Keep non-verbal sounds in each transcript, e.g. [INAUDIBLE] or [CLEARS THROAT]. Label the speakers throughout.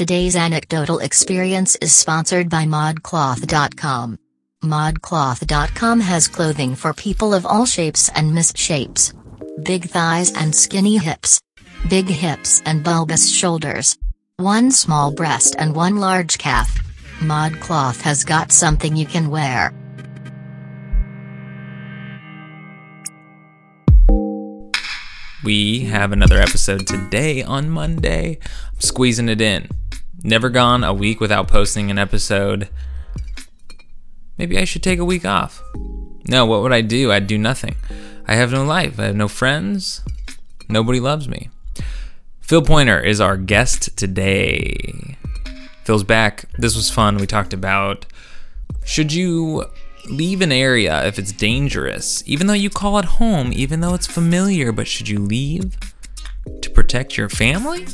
Speaker 1: Today's anecdotal experience is sponsored by ModCloth.com. ModCloth.com has clothing for people of all shapes and misshapes. Big thighs and skinny hips. Big hips and bulbous shoulders. One small breast and one large calf. ModCloth has got something you can wear.
Speaker 2: We have another episode today on Monday. I'm squeezing it in. Never gone a week without posting an episode. Maybe I should take a week off. No, what would I do? I'd do nothing. I have no life. I have no friends. Nobody loves me. Phil Pointer is our guest today. Phil's back. This was fun. We talked about should you leave an area if it's dangerous, even though you call it home, even though it's familiar, but should you leave to protect your family?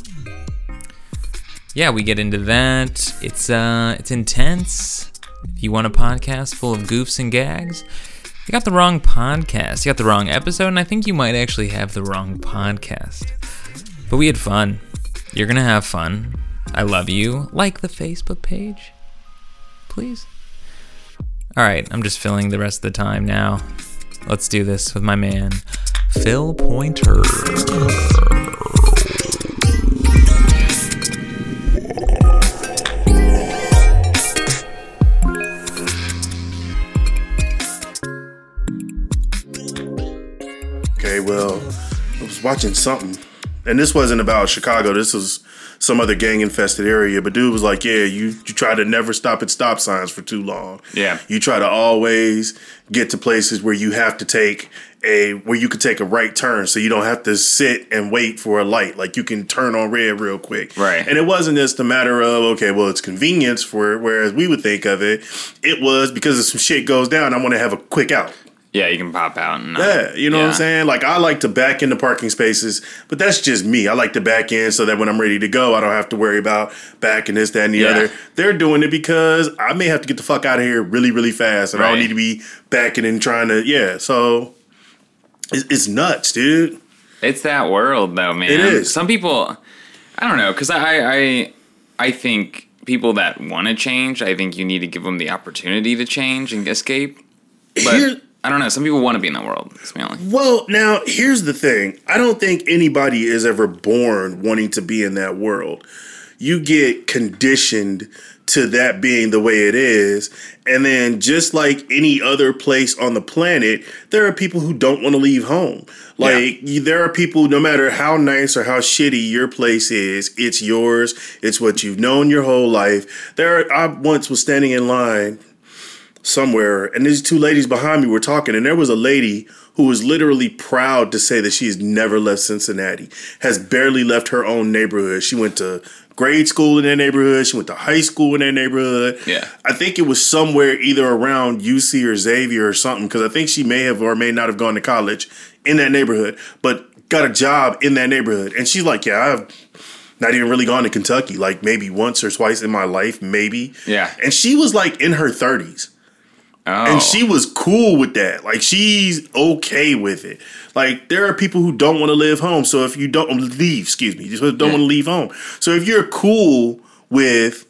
Speaker 2: Yeah, we get into that. It's uh it's intense. If you want a podcast full of goofs and gags, you got the wrong podcast. You got the wrong episode, and I think you might actually have the wrong podcast. But we had fun. You're gonna have fun. I love you. Like the Facebook page, please. All right, I'm just filling the rest of the time now. Let's do this with my man, Phil Pointer.
Speaker 3: Okay, well, I was watching something, and this wasn't about Chicago. This was some other gang infested area. But dude was like, "Yeah, you you try to never stop at stop signs for too long.
Speaker 2: Yeah.
Speaker 3: you try to always get to places where you have to take a where you could take a right turn, so you don't have to sit and wait for a light. Like you can turn on red real quick.
Speaker 2: Right.
Speaker 3: And it wasn't just a matter of okay, well, it's convenience for whereas we would think of it. It was because if some shit goes down, I want to have a quick out.
Speaker 2: Yeah, you can pop out and uh,
Speaker 3: Yeah, you know what. I'm saying? Like I like to back into parking spaces, but that's just me. I like to back in so that when I'm ready to go, I don't have to worry about backing this, that, and the
Speaker 2: Yeah.
Speaker 3: other. They're doing it because I may have to get the fuck out of here really, really fast, and I don't need to be backing and trying to. Yeah, so it's, it's nuts, dude.
Speaker 2: It's that world, though, man.
Speaker 3: It is.
Speaker 2: Some people, I don't know, because I, I, I think people that want to change, I think you need to give them the opportunity to change and escape. But
Speaker 3: Here-
Speaker 2: I don't know. Some people want to be in that world.
Speaker 3: Well, now here's the thing. I don't think anybody is ever born wanting to be in that world. You get conditioned to that being the way it is. And then just like any other place on the planet, there are people who don't want to leave home. Like you, there are people no matter how nice or how shitty your place is, it's yours. It's what you've known your whole life. There are, I once was standing in line somewhere, and these two ladies behind me were talking, and there was a lady who was literally proud to say that she has never left Cincinnati, has barely left her own neighborhood. She went to grade school in that neighborhood, she went to high school in that neighborhood.
Speaker 2: Yeah.
Speaker 3: I think it was somewhere either around UC or Xavier or something, because I think she may have or may not have gone to college in that neighborhood, but got a job in that neighborhood. And she's like, Yeah, I've not even really gone to Kentucky, like maybe once or twice in my life, maybe.
Speaker 2: Yeah.
Speaker 3: And she was like in her 30s.
Speaker 2: Oh.
Speaker 3: And she was cool with that. Like she's okay with it. Like there are people who don't want to live home. So if you don't um, leave, excuse me, just don't
Speaker 2: Yeah.
Speaker 3: want to leave home. So if you're cool with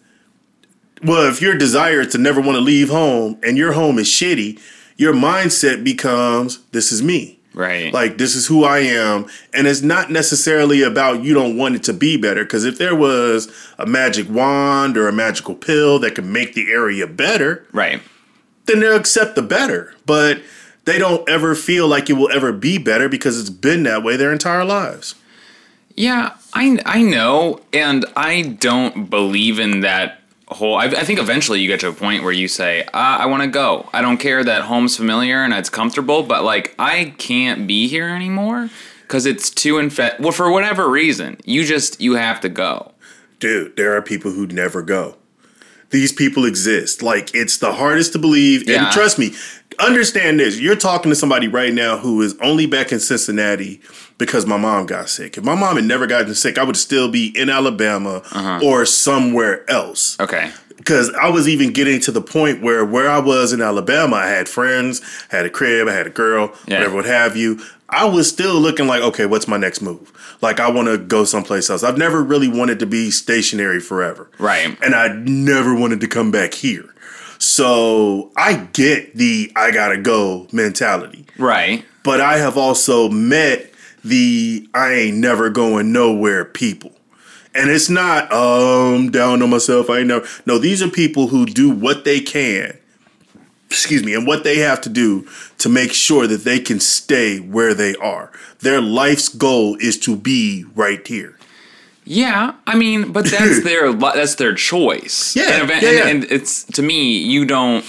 Speaker 3: well, if your desire is to never want to leave home and your home is shitty, your mindset becomes this is me.
Speaker 2: Right.
Speaker 3: Like this is who I am, and it's not necessarily about you don't want it to be better. Because if there was a magic wand or a magical pill that could make the area better,
Speaker 2: right.
Speaker 3: Then they'll accept the better. But they don't ever feel like it will ever be better because it's been that way their entire lives.
Speaker 2: Yeah, I I know, and I don't believe in that whole. I, I think eventually you get to a point where you say, uh, "I want to go. I don't care that home's familiar and it's comfortable, but like I can't be here anymore because it's too infect. Well, for whatever reason, you just you have to go.
Speaker 3: Dude, there are people who never go. These people exist. Like it's the hardest to believe.
Speaker 2: Yeah.
Speaker 3: And trust me, understand this. You're talking to somebody right now who is only back in Cincinnati because my mom got sick. If my mom had never gotten sick, I would still be in Alabama
Speaker 2: Uh-huh.
Speaker 3: or somewhere else.
Speaker 2: Okay.
Speaker 3: because I was even getting to the point where where I was in Alabama, I had friends, had a crib, I had a girl,
Speaker 2: Yeah.
Speaker 3: whatever what have you. I was still looking like, okay, what's my next move? Like, I want to go someplace else. I've never really wanted to be stationary forever.
Speaker 2: Right.
Speaker 3: And I never wanted to come back here. So I get the I gotta go mentality.
Speaker 2: Right.
Speaker 3: But I have also met the I ain't never going nowhere people. And it's not um down on myself, I ain't never no, these are people who do what they can excuse me, and what they have to do to make sure that they can stay where they are. Their life's goal is to be right here.
Speaker 2: Yeah, I mean, but [LAUGHS] that's their that's their choice.
Speaker 3: Yeah,
Speaker 2: and,
Speaker 3: yeah, yeah.
Speaker 2: and it's to me, you don't,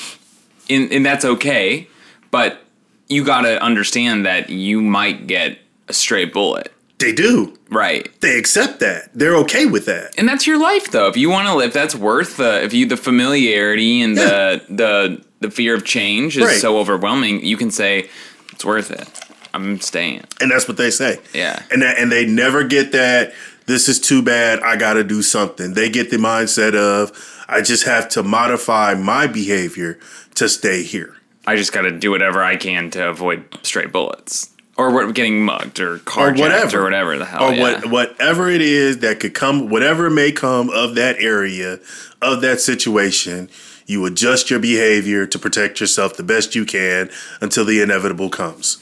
Speaker 2: and, and that's okay. But you got to understand that you might get a stray bullet,
Speaker 3: They do.
Speaker 2: right?
Speaker 3: They accept that. They're okay with that.
Speaker 2: And that's your life, though. If you want to live, that's worth the if you the familiarity and the the the fear of change is
Speaker 3: Right.
Speaker 2: so overwhelming. You can say it's worth it. I'm staying.
Speaker 3: And that's what they say.
Speaker 2: Yeah.
Speaker 3: And that, and they never get that this is too bad, I got to do something. They get the mindset of I just have to modify my behavior to stay here.
Speaker 2: I just got to do whatever I can to avoid stray bullets or getting mugged or carjacked or
Speaker 3: whatever.
Speaker 2: whatever, the hell.
Speaker 3: or
Speaker 2: yeah.
Speaker 3: what whatever it is that could come whatever may come of that area of that situation you adjust your behavior to protect yourself the best you can until the inevitable comes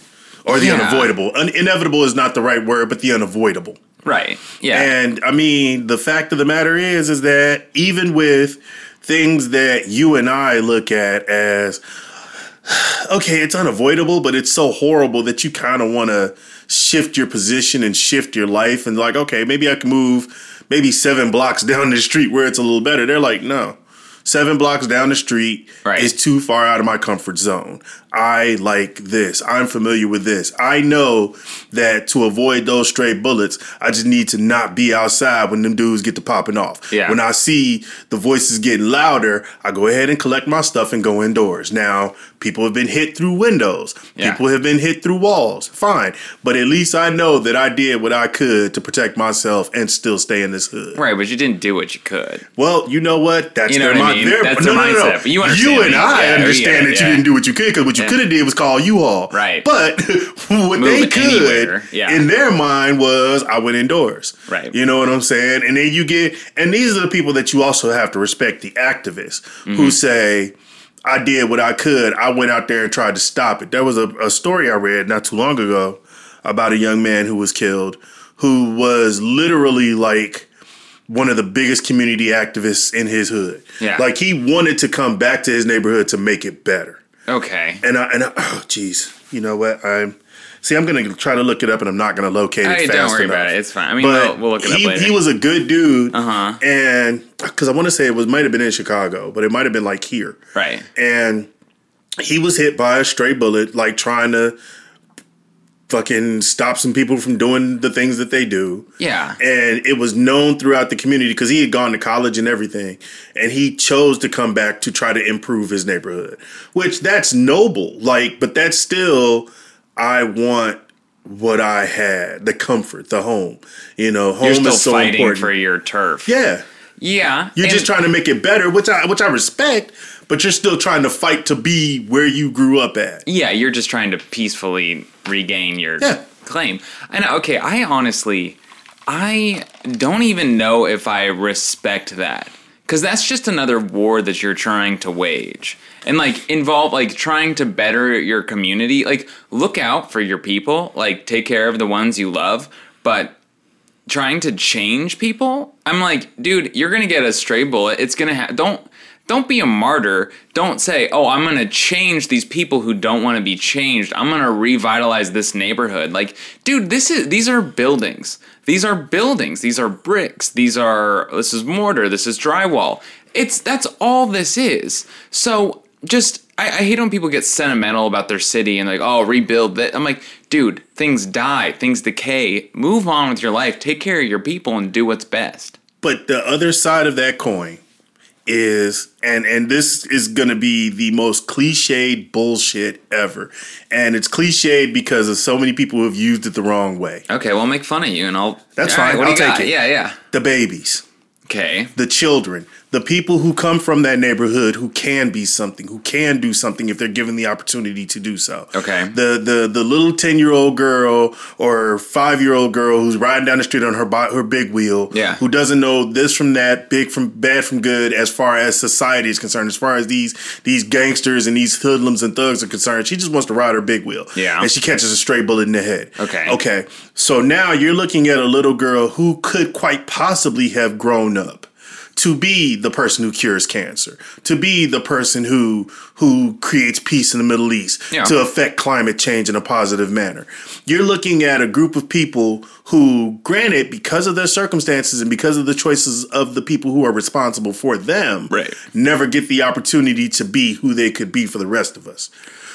Speaker 3: or the
Speaker 2: Yeah.
Speaker 3: unavoidable Un- inevitable is not the right word but the unavoidable
Speaker 2: Right. Yeah.
Speaker 3: and i mean the fact of the matter is is that even with things that you and i look at as okay, it's unavoidable, but it's so horrible that you kind of want to shift your position and shift your life and like, okay, maybe I can move maybe seven blocks [LAUGHS] down the street where it's a little better. They're like, no. Seven blocks down the street
Speaker 2: Right.
Speaker 3: is too far out of my comfort zone. I like this. I'm familiar with this. I know that to avoid those stray bullets, I just need to not be outside when them dudes get to popping off.
Speaker 2: Yeah.
Speaker 3: When I see the voices getting louder, I go ahead and collect my stuff and go indoors. Now, people have been hit through windows.
Speaker 2: Yeah.
Speaker 3: People have been hit through walls. Fine. But at least I know that I did what I could to protect myself and still stay in this hood.
Speaker 2: right, but you didn't do what you could.
Speaker 3: Well, you know what? That's
Speaker 2: You know
Speaker 3: their
Speaker 2: what I mean?
Speaker 3: Their,
Speaker 2: That's
Speaker 3: no,
Speaker 2: their
Speaker 3: no, no, no.
Speaker 2: mindset. But you understand
Speaker 3: You and
Speaker 2: me.
Speaker 3: I
Speaker 2: Yeah,
Speaker 3: understand
Speaker 2: yeah,
Speaker 3: that you didn't do what you could because what you Could have did was call you all.
Speaker 2: Right.
Speaker 3: But [LAUGHS] what they could.
Speaker 2: Yeah.
Speaker 3: in their mind was I went indoors.
Speaker 2: Right.
Speaker 3: You know what I'm saying? And then you get and these are the people that you also have to respect the activists
Speaker 2: Mm-hmm.
Speaker 3: who say I did what I could. I went out there and tried to stop it. There was a, a story I read not too long ago about a young man who was killed who was literally like one of the biggest community activists in his hood.
Speaker 2: Yeah.
Speaker 3: Like he wanted to come back to his neighborhood to make it better.
Speaker 2: Okay.
Speaker 3: And I and I, oh jeez, you know what? I'm see. I'm gonna try to look it up, and I'm not gonna locate it
Speaker 2: Hey,
Speaker 3: fast
Speaker 2: don't worry
Speaker 3: enough.
Speaker 2: about it. It's fine. I mean,
Speaker 3: But
Speaker 2: we'll, we'll look it
Speaker 3: he,
Speaker 2: up later.
Speaker 3: he was a good dude,
Speaker 2: Uh-huh.
Speaker 3: and because I want to say it was might have been in Chicago, but it might have been like here,
Speaker 2: right.
Speaker 3: and he was hit by a stray bullet, like trying to fucking stop some people from doing the things that they do
Speaker 2: Yeah.
Speaker 3: and it was known throughout the community because he had gone to college and everything and he chose to come back to try to improve his neighborhood which that's noble like but that's still i want what i had the comfort the home you know home is so
Speaker 2: fighting
Speaker 3: important
Speaker 2: for your turf.
Speaker 3: yeah
Speaker 2: Yeah.
Speaker 3: you're
Speaker 2: and-
Speaker 3: just trying to make it better which i which i respect but you're still trying to fight to be where you grew up at
Speaker 2: Yeah, you're just trying to peacefully regain your
Speaker 3: Yeah.
Speaker 2: claim. And okay, I honestly, I don't even know if I respect that. Because that's just another war that you're trying to wage. And like involve like trying to better your community. Like look out for your people. Like take care of the ones you love. But trying to change people, I'm like, dude, you're gonna get a stray bullet. It's gonna ha- don't don't be a martyr. Don't say, oh, I'm gonna change these people who don't want to be changed. I'm gonna revitalize this neighborhood. Like, dude, this is these are buildings. These are buildings. These are bricks. These are this is mortar. This is drywall. It's that's all this is. So just I, I hate when people get sentimental about their city and like, oh, rebuild that. I'm like, dude, things die, things decay. Move on with your life. Take care of your people and do what's best.
Speaker 3: But the other side of that coin is and and this is going to be the most cliched bullshit ever. And it's cliched because of so many people who have used it the wrong way.
Speaker 2: Okay, well, I'll make fun of you and I'll.
Speaker 3: That's
Speaker 2: right,
Speaker 3: fine,
Speaker 2: do
Speaker 3: I'll
Speaker 2: you got?
Speaker 3: take it.
Speaker 2: Yeah, yeah.
Speaker 3: The babies.
Speaker 2: Okay.
Speaker 3: the children, the people who come from that neighborhood who can be something, who can do something if they're given the opportunity to do so.
Speaker 2: Okay.
Speaker 3: The the the little ten year old girl or five year old girl who's riding down the street on her her big wheel.
Speaker 2: Yeah.
Speaker 3: Who doesn't know this from that, big from bad from good, as far as society is concerned, as far as these these gangsters and these hoodlums and thugs are concerned. She just wants to ride her big wheel.
Speaker 2: Yeah.
Speaker 3: And she catches a stray bullet in the head.
Speaker 2: Okay.
Speaker 3: Okay. So now you're looking at a little girl who could quite possibly have grown up to be the person who cures cancer, to be the person who who creates peace in the Middle East,
Speaker 2: Yeah.
Speaker 3: to affect climate change in a positive manner. You're looking at a group of people who, granted, because of their circumstances and because of the choices of the people who are responsible for them,
Speaker 2: Right.
Speaker 3: never get the opportunity to be who they could be for the rest of us.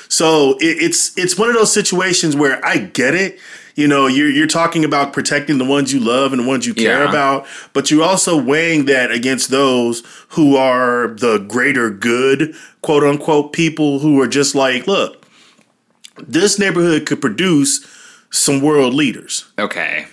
Speaker 3: So it, it's it's one of those situations where I get it. You know, you're you're talking about protecting the ones you love and the ones you care
Speaker 2: Yeah.
Speaker 3: about, but you're also weighing that against those who are the greater good, quote unquote, people who are just like, look, this neighborhood could produce some world leaders.
Speaker 2: Okay.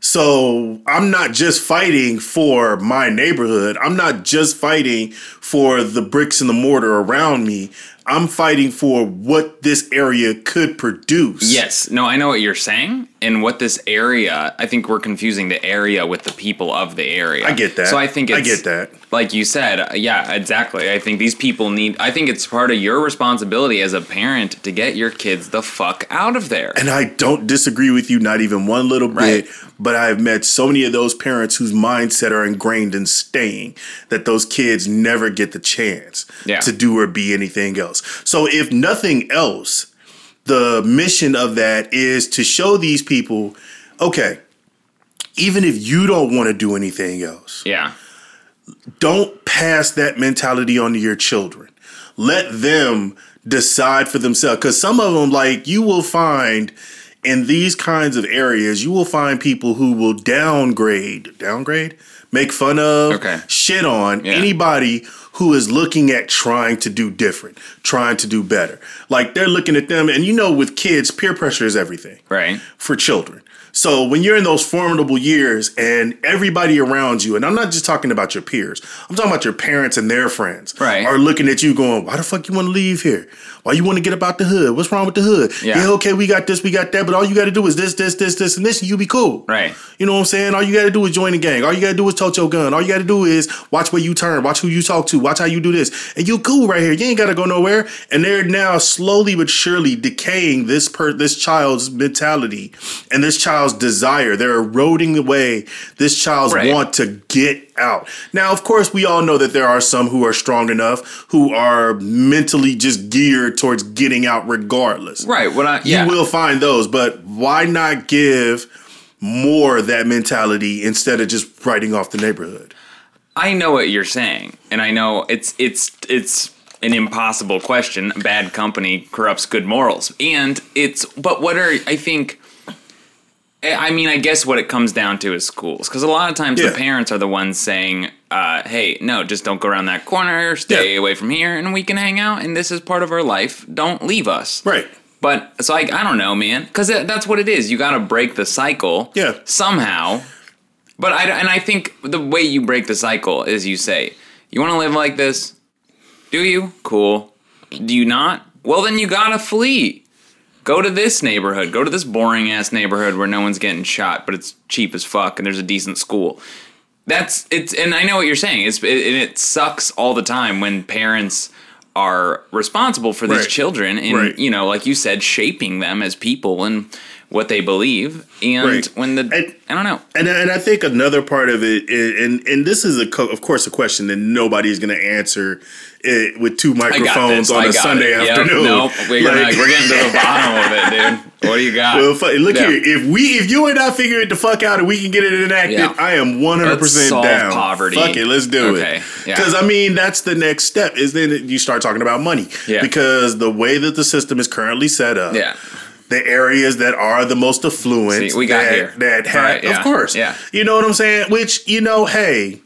Speaker 3: So I'm not just fighting for my neighborhood. I'm not just fighting for the bricks and the mortar around me. I'm fighting for what this area could produce.
Speaker 2: Yes. No, I know what you're saying. And what this area, I think we're confusing the area with the people of the area.
Speaker 3: I get that.
Speaker 2: So I think
Speaker 3: I get that.
Speaker 2: Like you said, uh, yeah, exactly. I think these people need, I think it's part of your responsibility as a parent to get your kids the fuck out of there.
Speaker 3: And I don't disagree with you, not even one little
Speaker 2: Right.
Speaker 3: bit. But I've met so many of those parents whose mindset are ingrained in staying that those kids never get the chance
Speaker 2: Yeah.
Speaker 3: to do or be anything else. So, if nothing else, the mission of that is to show these people okay, even if you don't want to do anything else,
Speaker 2: Yeah.
Speaker 3: don't pass that mentality on to your children. Let them decide for themselves. Because some of them, like you will find in these kinds of areas, you will find people who will downgrade, downgrade, make fun of,
Speaker 2: Okay.
Speaker 3: shit on
Speaker 2: Yeah.
Speaker 3: anybody who is looking at trying to do different, trying to do better. Like they're looking at them, and you know, with kids, peer pressure is everything
Speaker 2: Right.
Speaker 3: for children. So when you're in those formidable years and everybody around you, and I'm not just talking about your peers, I'm talking about your parents and their friends,
Speaker 2: Right.
Speaker 3: are looking at you going, "Why the fuck you want to leave here? Why you want to get about the hood? What's wrong with the hood?
Speaker 2: Yeah.
Speaker 3: okay, we got this, we got that, but all you got to do is this, this, this, this, and this, and you be cool,
Speaker 2: Right.
Speaker 3: You know what I'm saying? All you got to do is join the gang. All you got to do is tote your gun. All you got to do is watch where you turn, watch who you talk to, watch how you do this, and you cool right here. You ain't got to go nowhere. And they're now slowly but surely decaying this per this child's mentality and this child's desire. They're eroding away this child's
Speaker 2: Right.
Speaker 3: want to get out. Now, of course, we all know that there are some who are strong enough who are mentally just geared towards getting out regardless.
Speaker 2: Right. What I, yeah.
Speaker 3: You will find those, but why not give more of that mentality instead of just writing off the neighborhood?
Speaker 2: I know what you're saying, and I know it's it's it's an impossible question. Bad company corrupts good morals, and it's but what are I think. I mean, I guess what it comes down to is schools, because a lot of times
Speaker 3: Yeah.
Speaker 2: the parents are the ones saying, uh, "Hey, no, just don't go around that corner. Stay
Speaker 3: Yeah.
Speaker 2: away from here, and we can hang out. And this is part of our life. Don't leave us."
Speaker 3: Right.
Speaker 2: But so I, I don't know, man, because that's what it is. You got to break the cycle,
Speaker 3: Yeah.
Speaker 2: somehow. But I and I think the way you break the cycle is you say, "You want to live like this? Do you? Cool. Do you not? Well, then you gotta flee. Go to this neighborhood. Go to this boring ass neighborhood where no one's getting shot, but it's cheap as fuck, and there's a decent school." That's it's, and I know what you're saying. It's it, and it sucks all the time when parents are responsible for these
Speaker 3: Right.
Speaker 2: children and
Speaker 3: Right.
Speaker 2: you know, like you said, shaping them as people and what they believe. And
Speaker 3: Right.
Speaker 2: when the
Speaker 3: And-
Speaker 2: I don't know,
Speaker 3: And and I think another part of it, is, and and this is a co- of course a question that nobody's going to answer it with two microphones on
Speaker 2: I
Speaker 3: a Sunday
Speaker 2: it. Yep.
Speaker 3: afternoon.
Speaker 2: Nope, we're,
Speaker 3: Like-
Speaker 2: we're getting to the bottom of it, dude. [LAUGHS] What do you got?
Speaker 3: Well, fu- look
Speaker 2: Yeah.
Speaker 3: here. If we, if you and I figure it the fuck out and we can get it enacted,
Speaker 2: Yeah.
Speaker 3: I am one hundred percent down.
Speaker 2: poverty.
Speaker 3: Fuck it, let's do
Speaker 2: Okay,
Speaker 3: it.
Speaker 2: yeah.
Speaker 3: Because I mean, that's the next step. Is then you start talking about money.
Speaker 2: Yeah.
Speaker 3: Because the way that the system is currently set up,
Speaker 2: yeah,
Speaker 3: the areas that are the most affluent,
Speaker 2: See, we got
Speaker 3: that,
Speaker 2: here.
Speaker 3: that have,
Speaker 2: Right, yeah,
Speaker 3: of course,
Speaker 2: yeah.
Speaker 3: You know what I'm saying? Which you know, hey.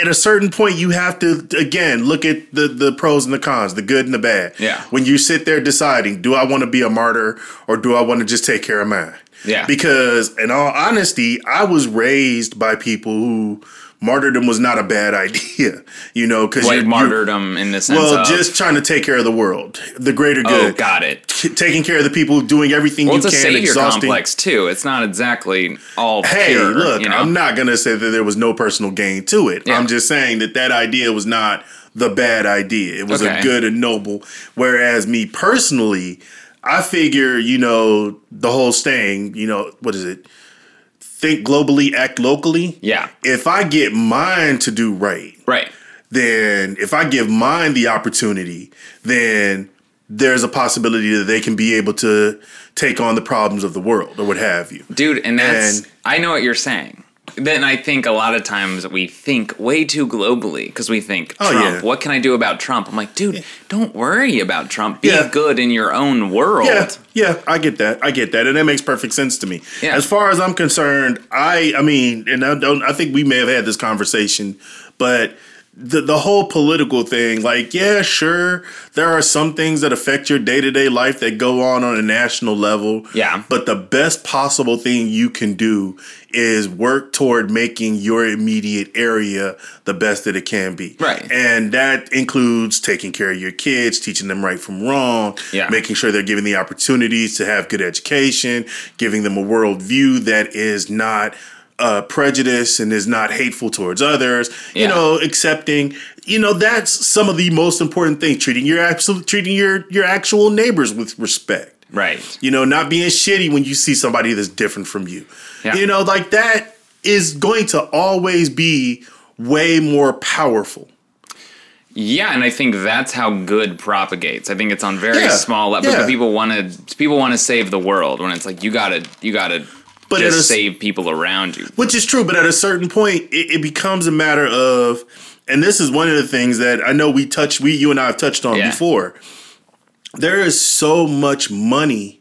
Speaker 3: At a certain point, you have to again look at the the pros and the cons, the good and the bad.
Speaker 2: Yeah.
Speaker 3: When you sit there deciding, do I want to be a martyr or do I want to just take care of mine?
Speaker 2: Yeah.
Speaker 3: Because in all honesty, I was raised by people who martyrdom was not a bad [LAUGHS] idea. You know, because
Speaker 2: Like martyrdom in this.
Speaker 3: Well,
Speaker 2: of
Speaker 3: just trying to take care of the world, the greater
Speaker 2: oh,
Speaker 3: good.
Speaker 2: got it.
Speaker 3: Taking care of the people, doing everything
Speaker 2: Well,
Speaker 3: you
Speaker 2: it's a
Speaker 3: can,
Speaker 2: savior
Speaker 3: exhausting.
Speaker 2: complex too. It's not exactly all
Speaker 3: Hey,
Speaker 2: pure.
Speaker 3: look,
Speaker 2: you know?
Speaker 3: I'm not gonna say that there was no personal gain to it.
Speaker 2: Yeah.
Speaker 3: I'm just saying that that idea was not the bad idea. It was
Speaker 2: Okay.
Speaker 3: a good and noble. Whereas me personally, I figure, you know, the whole saying, you know, what is it? Think globally, act locally.
Speaker 2: Yeah.
Speaker 3: If I get mine to do right,
Speaker 2: Right.
Speaker 3: then if I give mine the opportunity, then there's a possibility that they can be able to take on the problems of the world or what have you.
Speaker 2: Dude, and that's
Speaker 3: And-
Speaker 2: I know what you're saying. Then I think a lot of times we think way too globally because we think
Speaker 3: Oh,
Speaker 2: Trump.
Speaker 3: yeah.
Speaker 2: What can I do about Trump? I'm like, dude, don't worry about Trump. Be
Speaker 3: Yeah.
Speaker 2: good in your own world.
Speaker 3: Yeah, yeah, I get that. I get that, and that makes perfect sense to me. As far as I'm concerned, I, I mean, and I don't. I think we may have had this conversation, but the the whole political thing, like, yeah, sure, there are some things that affect your day to day life that go on on a national level.
Speaker 2: Yeah.
Speaker 3: but the best possible thing you can do is work toward making your immediate area the best that it can be.
Speaker 2: Right.
Speaker 3: And that includes taking care of your kids, teaching them right from wrong,
Speaker 2: Yeah.
Speaker 3: making sure they're given the opportunities to have good education, giving them a worldview that is not uh, prejudice and is not hateful towards others. You
Speaker 2: Yeah.
Speaker 3: know, accepting. You know, that's some of the most important things. Treating your absolute, treating your your actual neighbors with respect.
Speaker 2: Right.
Speaker 3: You know, not being shitty when you see somebody that's different from you.
Speaker 2: Yeah.
Speaker 3: You know, like that is going to always be way more powerful.
Speaker 2: Yeah, and I think that's how good propagates. I think it's on very
Speaker 3: Yeah,
Speaker 2: small level.
Speaker 3: yeah.
Speaker 2: People want to people want to save the world when it's like you gotta you gotta
Speaker 3: But
Speaker 2: just
Speaker 3: is-
Speaker 2: save people around you.
Speaker 3: Which is true, but at a certain point, it, it becomes a matter of, and this is one of the things that I know we touched, we, you and I have touched on
Speaker 2: Yeah.
Speaker 3: before. There is so much money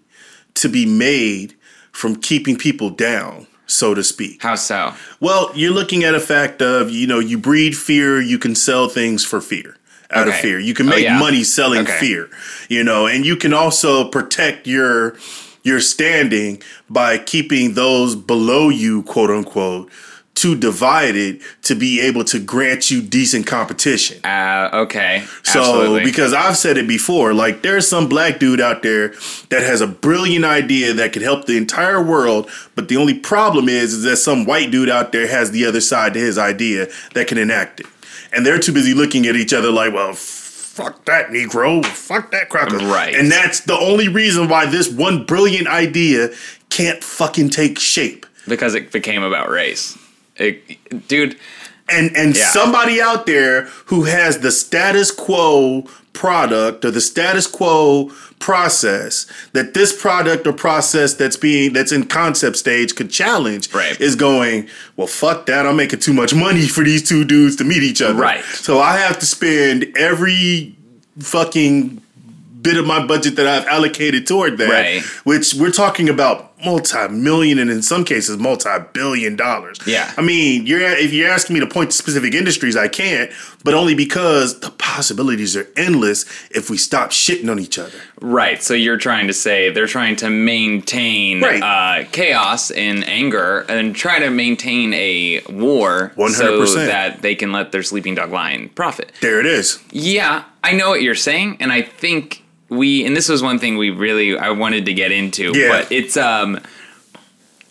Speaker 3: to be made from keeping people down, so to speak.
Speaker 2: How so?
Speaker 3: Well, you're looking at a fact of, you know, you breed fear, you can sell things for fear. Out of fear. You can
Speaker 2: Oh,
Speaker 3: make
Speaker 2: yeah.
Speaker 3: money selling
Speaker 2: Okay.
Speaker 3: fear. You know, and you can also protect your your standing by keeping those below you, quote unquote, too divided to be able to grant you decent competition.
Speaker 2: Uh, okay.
Speaker 3: So,
Speaker 2: Absolutely.
Speaker 3: because I've said it before, like there's some black dude out there that has a brilliant idea that could help the entire world, but the only problem is, is that some white dude out there has the other side to his idea that can enact it. And they're too busy looking at each other like, well, fuck that Negro, fuck that cracker.
Speaker 2: Right.
Speaker 3: And that's the only reason why this one brilliant idea can't fucking take shape.
Speaker 2: because it became about race. It, dude,
Speaker 3: and and
Speaker 2: Yeah.
Speaker 3: somebody out there who has the status quo product or the status quo process that this product or process that's being that's in concept stage could challenge
Speaker 2: Right.
Speaker 3: is going well fuck that i'm making too much money for these two dudes to meet each other
Speaker 2: Right.
Speaker 3: so i have to spend every fucking bit of my budget that i've allocated toward that
Speaker 2: Right.
Speaker 3: which we're talking about multi-million and in some cases multi-billion dollars
Speaker 2: Yeah.
Speaker 3: I mean, you're if you're asking me to point to specific industries, I can't, but only because the possibilities are endless if we stop shitting on each other.
Speaker 2: right. So you're trying to say they're trying to maintain
Speaker 3: Right.
Speaker 2: uh, chaos and anger and try to maintain a war
Speaker 3: 100%.
Speaker 2: so that they can let their sleeping dog lion profit.
Speaker 3: There it is.
Speaker 2: Yeah, I know what you're saying, and I think we and this was one thing we really I wanted to get into,
Speaker 3: Yeah.
Speaker 2: but it's um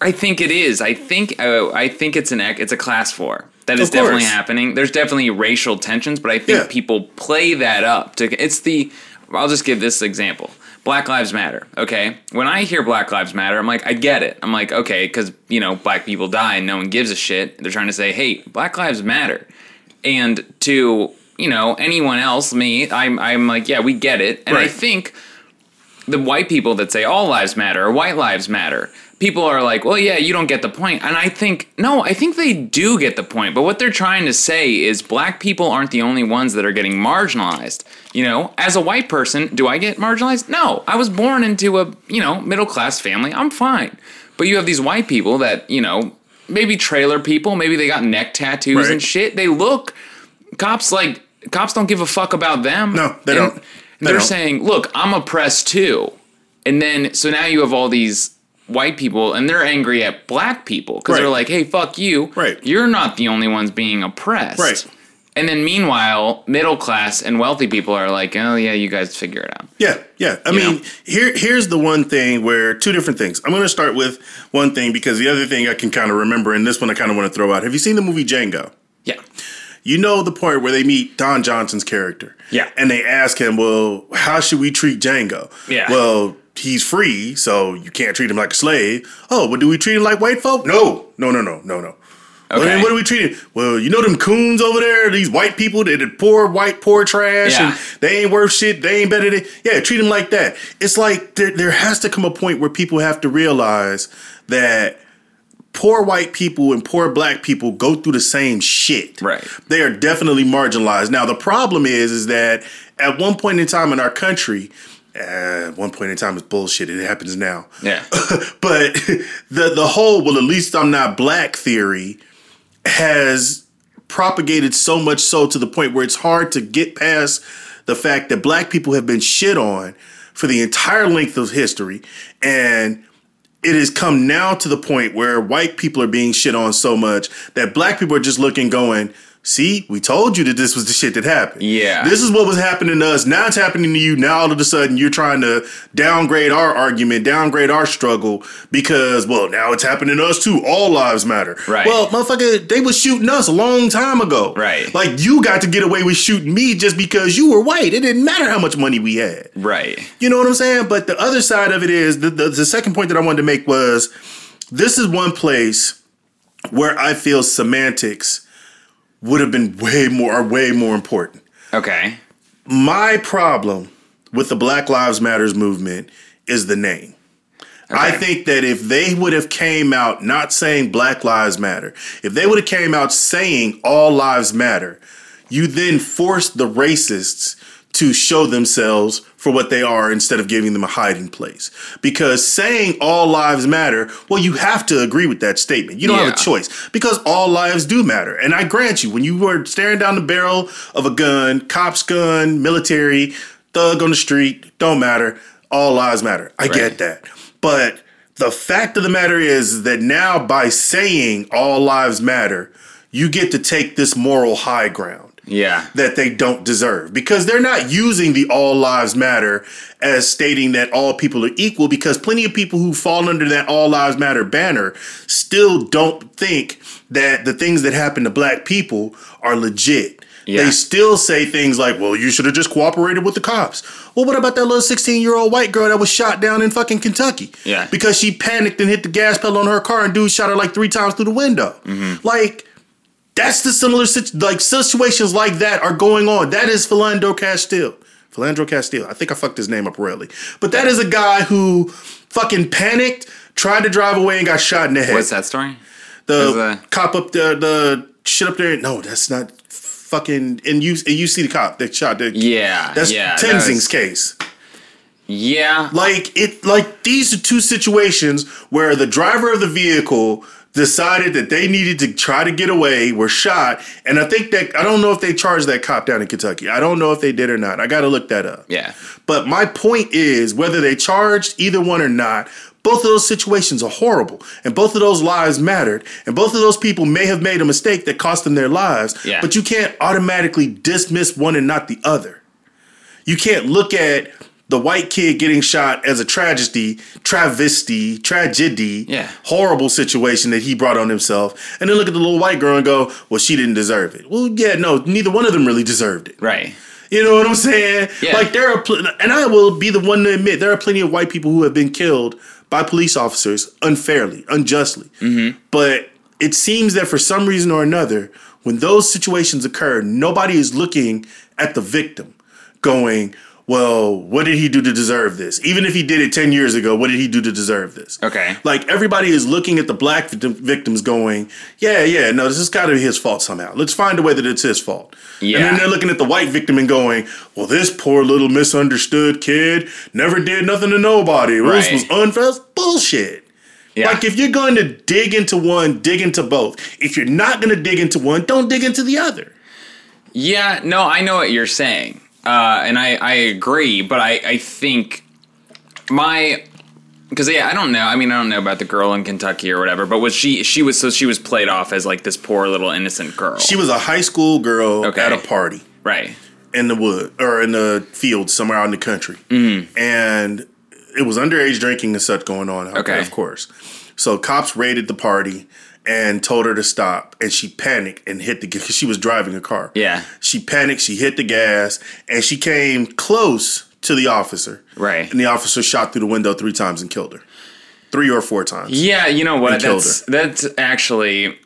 Speaker 2: I think it is. I think uh, I think it's an it's a class war. That is definitely happening. There's definitely racial tensions, but I think
Speaker 3: Yeah.
Speaker 2: people play that up to it's the I'll just give this example. Black Lives Matter, okay? When I hear Black Lives Matter, I'm like, I get it. I'm like, okay, because, you know, black people die and no one gives a shit. They're trying to say, hey, Black Lives Matter and to you know anyone else me i'm i'm like yeah we get it. And i think the white people that say all lives matter or white lives matter people are like well yeah you don't get the point. And i think no i think they do get the point. But what they're trying to say is black people aren't the only ones that are getting marginalized. You know as a white person do i get marginalized? No. I was born into a you know middle class family. I'm fine. But you have these white people that you know maybe trailer people maybe they got neck tattoos
Speaker 3: Right.
Speaker 2: and shit. They look cops like cops don't give a fuck about them.
Speaker 3: No, they
Speaker 2: And
Speaker 3: don't. They
Speaker 2: they're
Speaker 3: don't.
Speaker 2: saying, "Look, I'm oppressed too," and then so now you have all these white people and they're angry at black people because
Speaker 3: Right.
Speaker 2: they're like, "Hey, fuck you!
Speaker 3: Right.
Speaker 2: You're not the only ones being oppressed."
Speaker 3: Right.
Speaker 2: And then meanwhile, middle class and wealthy people are like, "Oh yeah, you guys figure it out."
Speaker 3: Yeah, yeah. I
Speaker 2: You
Speaker 3: mean,
Speaker 2: know?
Speaker 3: here here's the one thing where two different things. I'm going to start with one thing because the other thing I can kind of remember, and this one I kind of want to throw out. Have you seen the movie Django?
Speaker 2: Yeah.
Speaker 3: You know the part where they meet Don Johnson's character.
Speaker 2: Yeah.
Speaker 3: And they ask him, well, how should we treat Django?
Speaker 2: Yeah.
Speaker 3: Well, he's free, so you can't treat him like a slave. Oh, but do we treat him like white folk? No, no, no, no, no, no. Well, then
Speaker 2: Okay.
Speaker 3: what are we treating? Well, you know them coons over there, these white people that are poor white, poor trash,
Speaker 2: Yeah.
Speaker 3: and they ain't worth shit. They ain't better than yeah. Treat them like that. It's like there, there has to come a point where people have to realize that poor white people and poor black people go through the same shit.
Speaker 2: Right.
Speaker 3: They are definitely marginalized. Now the problem is, is that at one point in time in our country. Uh, at one point in time, it's bullshit. It happens now
Speaker 2: Yeah. [LAUGHS]
Speaker 3: but the the whole well at least I'm not black theory has propagated so much so to the point where it's hard to get past the fact that black people have been shit on for the entire length of history and it has come now to the point where white people are being shit on so much that black people are just looking going See, we told you that this was the shit that happened.
Speaker 2: Yeah.
Speaker 3: This is what was happening to us. Now it's happening to you. Now all of a sudden you're trying to downgrade our argument, downgrade our struggle because, well, now it's happening to us too. All lives matter.
Speaker 2: Right.
Speaker 3: Well, motherfucker, they was shooting us a long time ago.
Speaker 2: Right.
Speaker 3: Like you got to get away with shooting me just because you were white. It didn't matter how much money we had.
Speaker 2: right.
Speaker 3: You know what I'm saying? But the other side of it is the, the, the second point that I wanted to make was this is one place where I feel semantics would have been way more are way more important.
Speaker 2: Okay.
Speaker 3: My problem with the Black Lives Matters movement is the name. I think that if they would have came out not saying Black Lives Matter, if they would have came out saying all lives matter, you then force the racists to show themselves for what they are instead of giving them a hiding place. Because saying all lives matter, well, you have to agree with that statement. You don't have a choice because all lives do matter. And I grant you, when you were staring down the barrel of a gun, cop's gun, military, thug on the street, don't matter. All lives matter. I
Speaker 2: Right.
Speaker 3: get that. But the fact of the matter is that now by saying all lives matter, you get to take this moral high ground
Speaker 2: Yeah.
Speaker 3: that they don't deserve because they're not using the all lives matter as stating that all people are equal because plenty of people who fall under that all lives matter banner still don't think that the things that happen to black people are legit.
Speaker 2: Yeah.
Speaker 3: They still say things like, well, you should have just cooperated with the cops. Well, what about that little 16 year old white girl that was shot down in fucking Kentucky?
Speaker 2: Yeah.
Speaker 3: Because she panicked and hit the gas pedal on her car and dude shot her like three times through the window.
Speaker 2: Mm-hmm.
Speaker 3: Like, that's the similar situ- like situations like that are going on. That is Philandro Castile. Philandro Castile. I think I fucked his name up royally. But that is a guy who fucking panicked, tried to drive away, and got shot in the head.
Speaker 2: What's that story?
Speaker 3: The
Speaker 2: that-
Speaker 3: cop up there, the shit up there. No, that's not fucking. And you, and you see the cop that shot. The,
Speaker 2: Yeah.
Speaker 3: that's
Speaker 2: yeah. that
Speaker 3: Tensing's
Speaker 2: was-
Speaker 3: case.
Speaker 2: Yeah.
Speaker 3: Like it like these are two situations where the driver of the vehicle decided that they needed to try to get away, were shot, and I think that I don't know if they charged that cop down in Kentucky. I don't know if they did or not. I got to look that up.
Speaker 2: Yeah.
Speaker 3: But my point is whether they charged either one or not, both of those situations are horrible, and both of those lives mattered, and both of those people may have made a mistake that cost them their lives.
Speaker 2: Yeah.
Speaker 3: But you can't automatically dismiss one and not the other. You can't look at the white kid getting shot as a tragedy, travesty, tragedy,
Speaker 2: Yeah.
Speaker 3: horrible situation that he brought on himself, and then look at the little white girl and go, "Well, she didn't deserve it." Well, yeah, no, neither one of them really deserved it.
Speaker 2: Right.
Speaker 3: You know what I'm saying?
Speaker 2: Yeah.
Speaker 3: Like there are, pl- and I will be the one to admit there are plenty of white people who have been killed by police officers unfairly, unjustly.
Speaker 2: Mm-hmm.
Speaker 3: But it seems that for some reason or another, when those situations occur, nobody is looking at the victim, going, "Well, what did he do to deserve this?" Even if he did it ten years ago, what did he do to deserve this?
Speaker 2: Okay.
Speaker 3: Like everybody is looking at the black victims, going, "Yeah, yeah, no, this has got to be his fault somehow. Let's find a way that it's his fault."
Speaker 2: Yeah.
Speaker 3: And then they're looking at the white victim and going, "Well, this poor little misunderstood kid never did nothing to nobody. Well, This
Speaker 2: Right.
Speaker 3: was unfair. Bullshit."
Speaker 2: Yeah.
Speaker 3: Like if you're going to dig into one, dig into both. If you're not going to dig into one, don't dig into the other.
Speaker 2: Yeah, no, I know what you're saying, uh, and I, I agree. But I, I think my Because yeah, I don't know. I mean, I don't know about the girl in Kentucky or whatever. But was she? She was so she was played off as like this poor little innocent girl.
Speaker 3: She was a high school girl
Speaker 2: Okay.
Speaker 3: at a party
Speaker 2: right.
Speaker 3: in the wood or in the field somewhere out in the country, mm. and it was underage drinking and such going on.
Speaker 2: Okay.
Speaker 3: of course. So cops raided the party and told her to stop, and she panicked and hit the gas because she was driving a car.
Speaker 2: Yeah.
Speaker 3: She panicked. She hit the gas, and she came close to the officer.
Speaker 2: Right.
Speaker 3: And the officer shot through the window three times and killed her. Three or four times.
Speaker 2: Yeah, you know what? That's that's actually.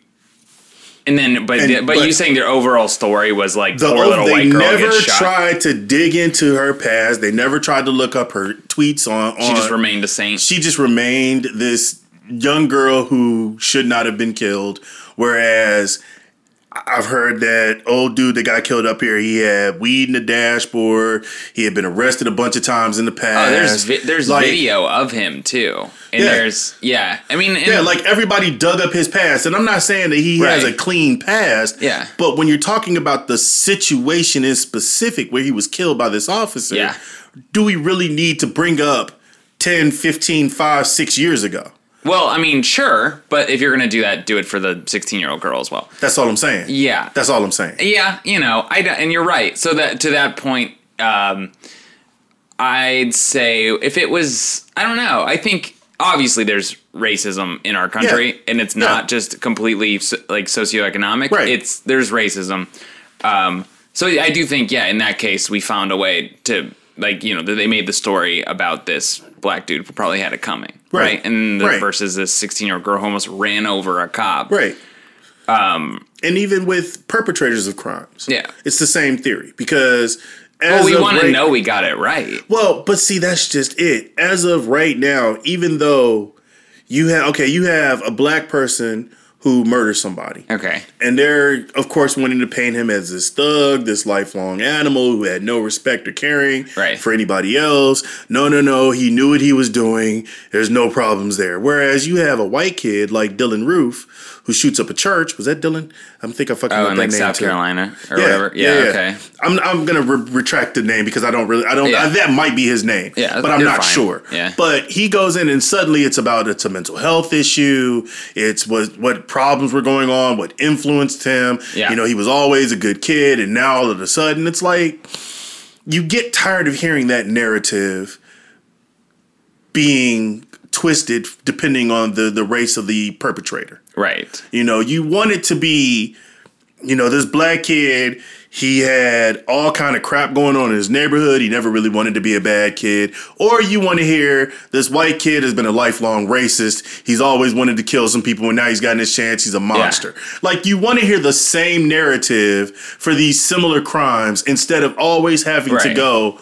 Speaker 2: And then, but
Speaker 3: And-
Speaker 2: but,
Speaker 3: but-
Speaker 2: you saying their overall story was like
Speaker 3: The
Speaker 2: poor little
Speaker 3: they
Speaker 2: white girl
Speaker 3: never
Speaker 2: gets shot.
Speaker 3: tried to dig into her past. They never tried to look up her tweets on. on
Speaker 2: She just remained a saint.
Speaker 3: she just remained this young girl who should not have been killed. Whereas I've heard that old dude that got killed up here, he had weed in the dashboard. He had been arrested a bunch of times in the past.
Speaker 2: Oh, there's vi- there's
Speaker 3: Like,
Speaker 2: video of him too, and
Speaker 3: Yeah.
Speaker 2: there's yeah. I mean,
Speaker 3: Yeah, like everybody dug up his past, and I'm not saying that he has a clean past.
Speaker 2: Yeah.
Speaker 3: but when you're talking about the situation in specific where he was killed by this officer,
Speaker 2: Yeah.
Speaker 3: do we really need to bring up 10, 15, 5, 6 years ago?
Speaker 2: Well, I mean, sure, but if you're gonna do that, do it for the 16 year old girl as well.
Speaker 3: That's all I'm saying.
Speaker 2: Yeah,
Speaker 3: That's all I'm saying.
Speaker 2: Yeah, you know, I and you're right. So that to that point, um, I'd say if it was, I don't know. I think obviously there's racism in our country,
Speaker 3: Yeah.
Speaker 2: and it's not
Speaker 3: Yeah.
Speaker 2: just completely like socioeconomic.
Speaker 3: Right.
Speaker 2: It's there's racism. Um, so I do think, yeah, in that case, we found a way to like you know they made the story about this black dude probably had it coming, right?
Speaker 3: Right.
Speaker 2: And the,
Speaker 3: Right.
Speaker 2: versus this 16 year old girl who almost ran over a cop,
Speaker 3: Right. Um, and even with perpetrators of crimes,
Speaker 2: Yeah.
Speaker 3: it's the same theory because. As
Speaker 2: Well, we want to know we got it right.
Speaker 3: Well, but see, that's just it. As of right now, even though you have okay, you have a black person who murders somebody.
Speaker 2: Okay.
Speaker 3: And they're, of course, wanting to paint him as this thug, this lifelong animal who had no respect or caring
Speaker 2: Right.
Speaker 3: for anybody else. No, no, no. He knew what he was doing. There's no problems there. Whereas you have a white kid like Dylann Roof who shoots up a church. Was that Dylann? I think I fucking
Speaker 2: Oh, in like
Speaker 3: name
Speaker 2: South
Speaker 3: too.
Speaker 2: Carolina or whatever. Yeah, okay.
Speaker 3: I'm I'm gonna re- retract the name because I don't really I don't
Speaker 2: Yeah.
Speaker 3: uh, that might be his name.
Speaker 2: Yeah,
Speaker 3: but I'm not
Speaker 2: fine.
Speaker 3: sure.
Speaker 2: Yeah.
Speaker 3: But he goes in and suddenly it's about it's a mental health issue. It's what what problems were going on, what influenced him.
Speaker 2: Yeah.
Speaker 3: You know, he was always a good kid, and now all of a sudden it's like you get tired of hearing that narrative being twisted depending on the the race of the perpetrator.
Speaker 2: Right.
Speaker 3: You know, you want it to be, you know, this black kid, he had all kind of crap going on in his neighborhood. He never really wanted to be a bad kid. Or you want to hear this white kid has been a lifelong racist. He's always wanted to kill some people and now he's gotten his chance. He's a monster. Like you want to hear the same narrative for these similar crimes instead of always having to go,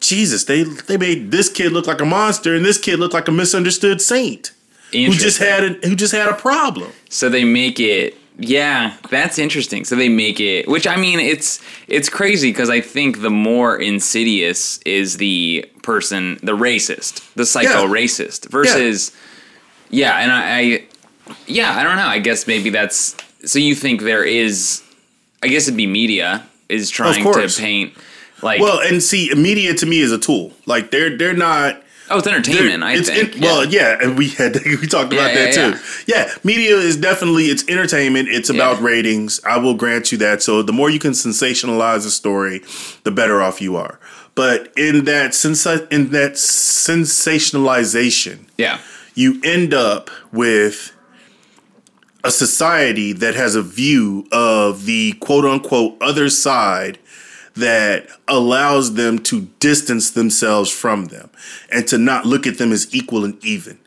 Speaker 3: Jesus, they they made this kid look like a monster and this kid look like a misunderstood saint who just had a, who just had a problem.
Speaker 2: So they make it. Yeah, that's interesting. So they make it, which I mean, it's it's crazy because I think the more insidious is the person, the racist, the psycho
Speaker 3: Yeah.
Speaker 2: racist, versus yeah. and I, I yeah, I don't know. I guess maybe that's so. You think there is? I guess it'd be media is trying to paint like
Speaker 3: Well, and see, media to me is a tool. Like they're they're not.
Speaker 2: Oh, it's entertainment. I
Speaker 3: it's
Speaker 2: think.
Speaker 3: in- Well, yeah, and we had [LAUGHS] we talked about
Speaker 2: Yeah,
Speaker 3: that
Speaker 2: yeah,
Speaker 3: too. Yeah. media is definitely it's entertainment. It's about ratings. I will grant you that. So the more you can sensationalize a story, the better off you are. But in that sensa- in that sensationalization,
Speaker 2: yeah,
Speaker 3: you end up with a society that has a view of the quote unquote other side that allows them to distance themselves from them and to not look at them as equal and even.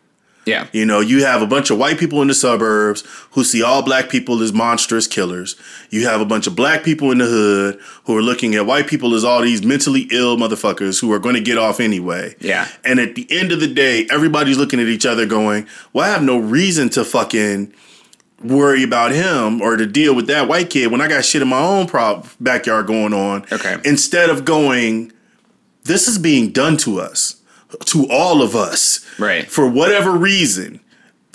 Speaker 2: yeah,
Speaker 3: You know, you have a bunch of white people in the suburbs who see all black people as monstrous killers. You have a bunch of black people in the hood who are looking at white people as all these mentally ill motherfuckers who are going to get off anyway.
Speaker 2: Yeah.
Speaker 3: And at the end of the day, everybody's looking at each other going, well, I have no reason to fucking worry about him or to deal with that white kid when I got shit in my own prob- backyard going on.
Speaker 2: Okay.
Speaker 3: Instead of going, this is being done to us, to all of us
Speaker 2: Right.
Speaker 3: for whatever reason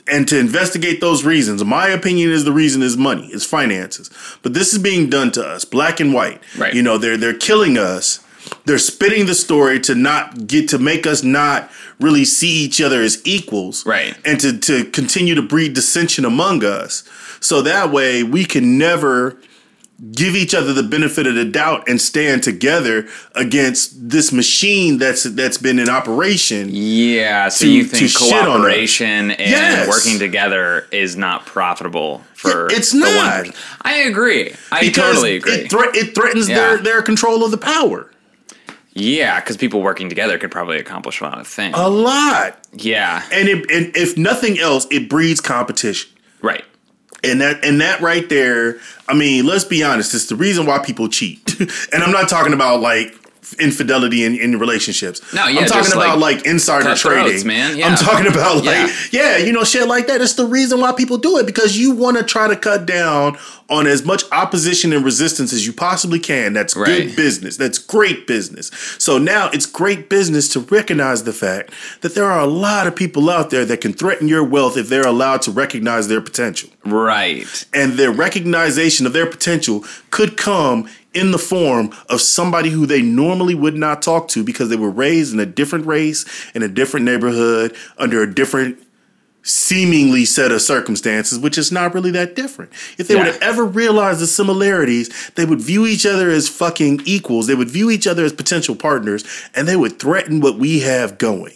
Speaker 3: and to investigate those reasons. My opinion is the reason is money, is finances. But this is being done to us, black and white.
Speaker 2: Right.
Speaker 3: You know, they're they're killing us they're spinning the story to not get to make us not really see each other as equals,
Speaker 2: Right.
Speaker 3: And to to continue to breed dissension among us, so that way we can never give each other the benefit of the doubt and stand together against this machine that's that's been in operation.
Speaker 2: Yeah, so
Speaker 3: to-
Speaker 2: you think
Speaker 3: shit on us.
Speaker 2: cooperation and
Speaker 3: Yes.
Speaker 2: working together is not profitable for
Speaker 3: Yeah, it's not.
Speaker 2: I agree. I
Speaker 3: Because
Speaker 2: totally agree.
Speaker 3: It, thre- it threatens
Speaker 2: Yeah.
Speaker 3: their their control of the power
Speaker 2: yeah, because people working together could probably accomplish a lot of things.
Speaker 3: a lot.
Speaker 2: yeah,
Speaker 3: And, it, and if nothing else, it breeds competition.
Speaker 2: right.
Speaker 3: And that and that right there, I mean, let's be honest, it's the reason why people cheat. [LAUGHS] and I'm not talking about like infidelity in, in relationships.
Speaker 2: No, yeah,
Speaker 3: I'm talking about
Speaker 2: like,
Speaker 3: like, insider trading.
Speaker 2: man. Yeah.
Speaker 3: I'm talking about like
Speaker 2: Yeah.
Speaker 3: yeah. you know, shit like that. It's the reason why people do it because you want to try to cut down on as much opposition and resistance as you possibly can. That's
Speaker 2: Right.
Speaker 3: good business. That's great business. So now it's great business to recognize the fact that there are a lot of people out there that can threaten your wealth if they're allowed to recognize their potential
Speaker 2: Right.
Speaker 3: and their recognition of their potential could come in the form of somebody who they normally would not talk to because they were raised in a different race, in a different neighborhood, under a different seemingly set of circumstances, which is not really that different. If they
Speaker 2: Yeah.
Speaker 3: would have ever realized the similarities, they would view each other as fucking equals. They would view each other as potential partners, and they would threaten what we have going.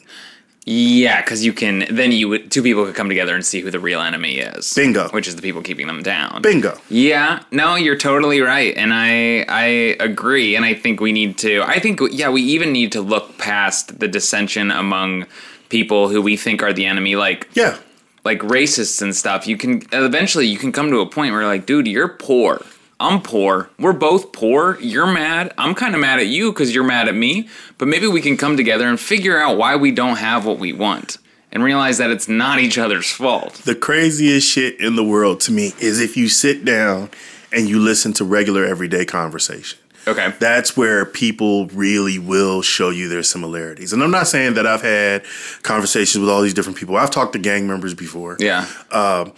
Speaker 2: Yeah, because you can then you would two people could come together and see who the real enemy is.
Speaker 3: Bingo.
Speaker 2: Which is the people keeping them down.
Speaker 3: Bingo.
Speaker 2: Yeah, no, you're totally right, and I I agree, and I think we need to. I think yeah, we even need to look past the dissension among people who we think are the enemy, like
Speaker 3: Yeah.
Speaker 2: like racists and stuff. You can eventually you can come to a point where like, dude, you're poor. I'm poor. We're both poor. You're mad. I'm kind of mad at you because you're mad at me. But maybe we can come together and figure out why we don't have what we want, and realize that it's not each other's fault.
Speaker 3: The craziest shit in the world to me is if you sit down and you listen to regular everyday conversation.
Speaker 2: Okay.
Speaker 3: That's where people really will show you their similarities. And I'm not saying that I've had conversations with all these different people. I've talked to gang members before.
Speaker 2: Yeah.
Speaker 3: Um,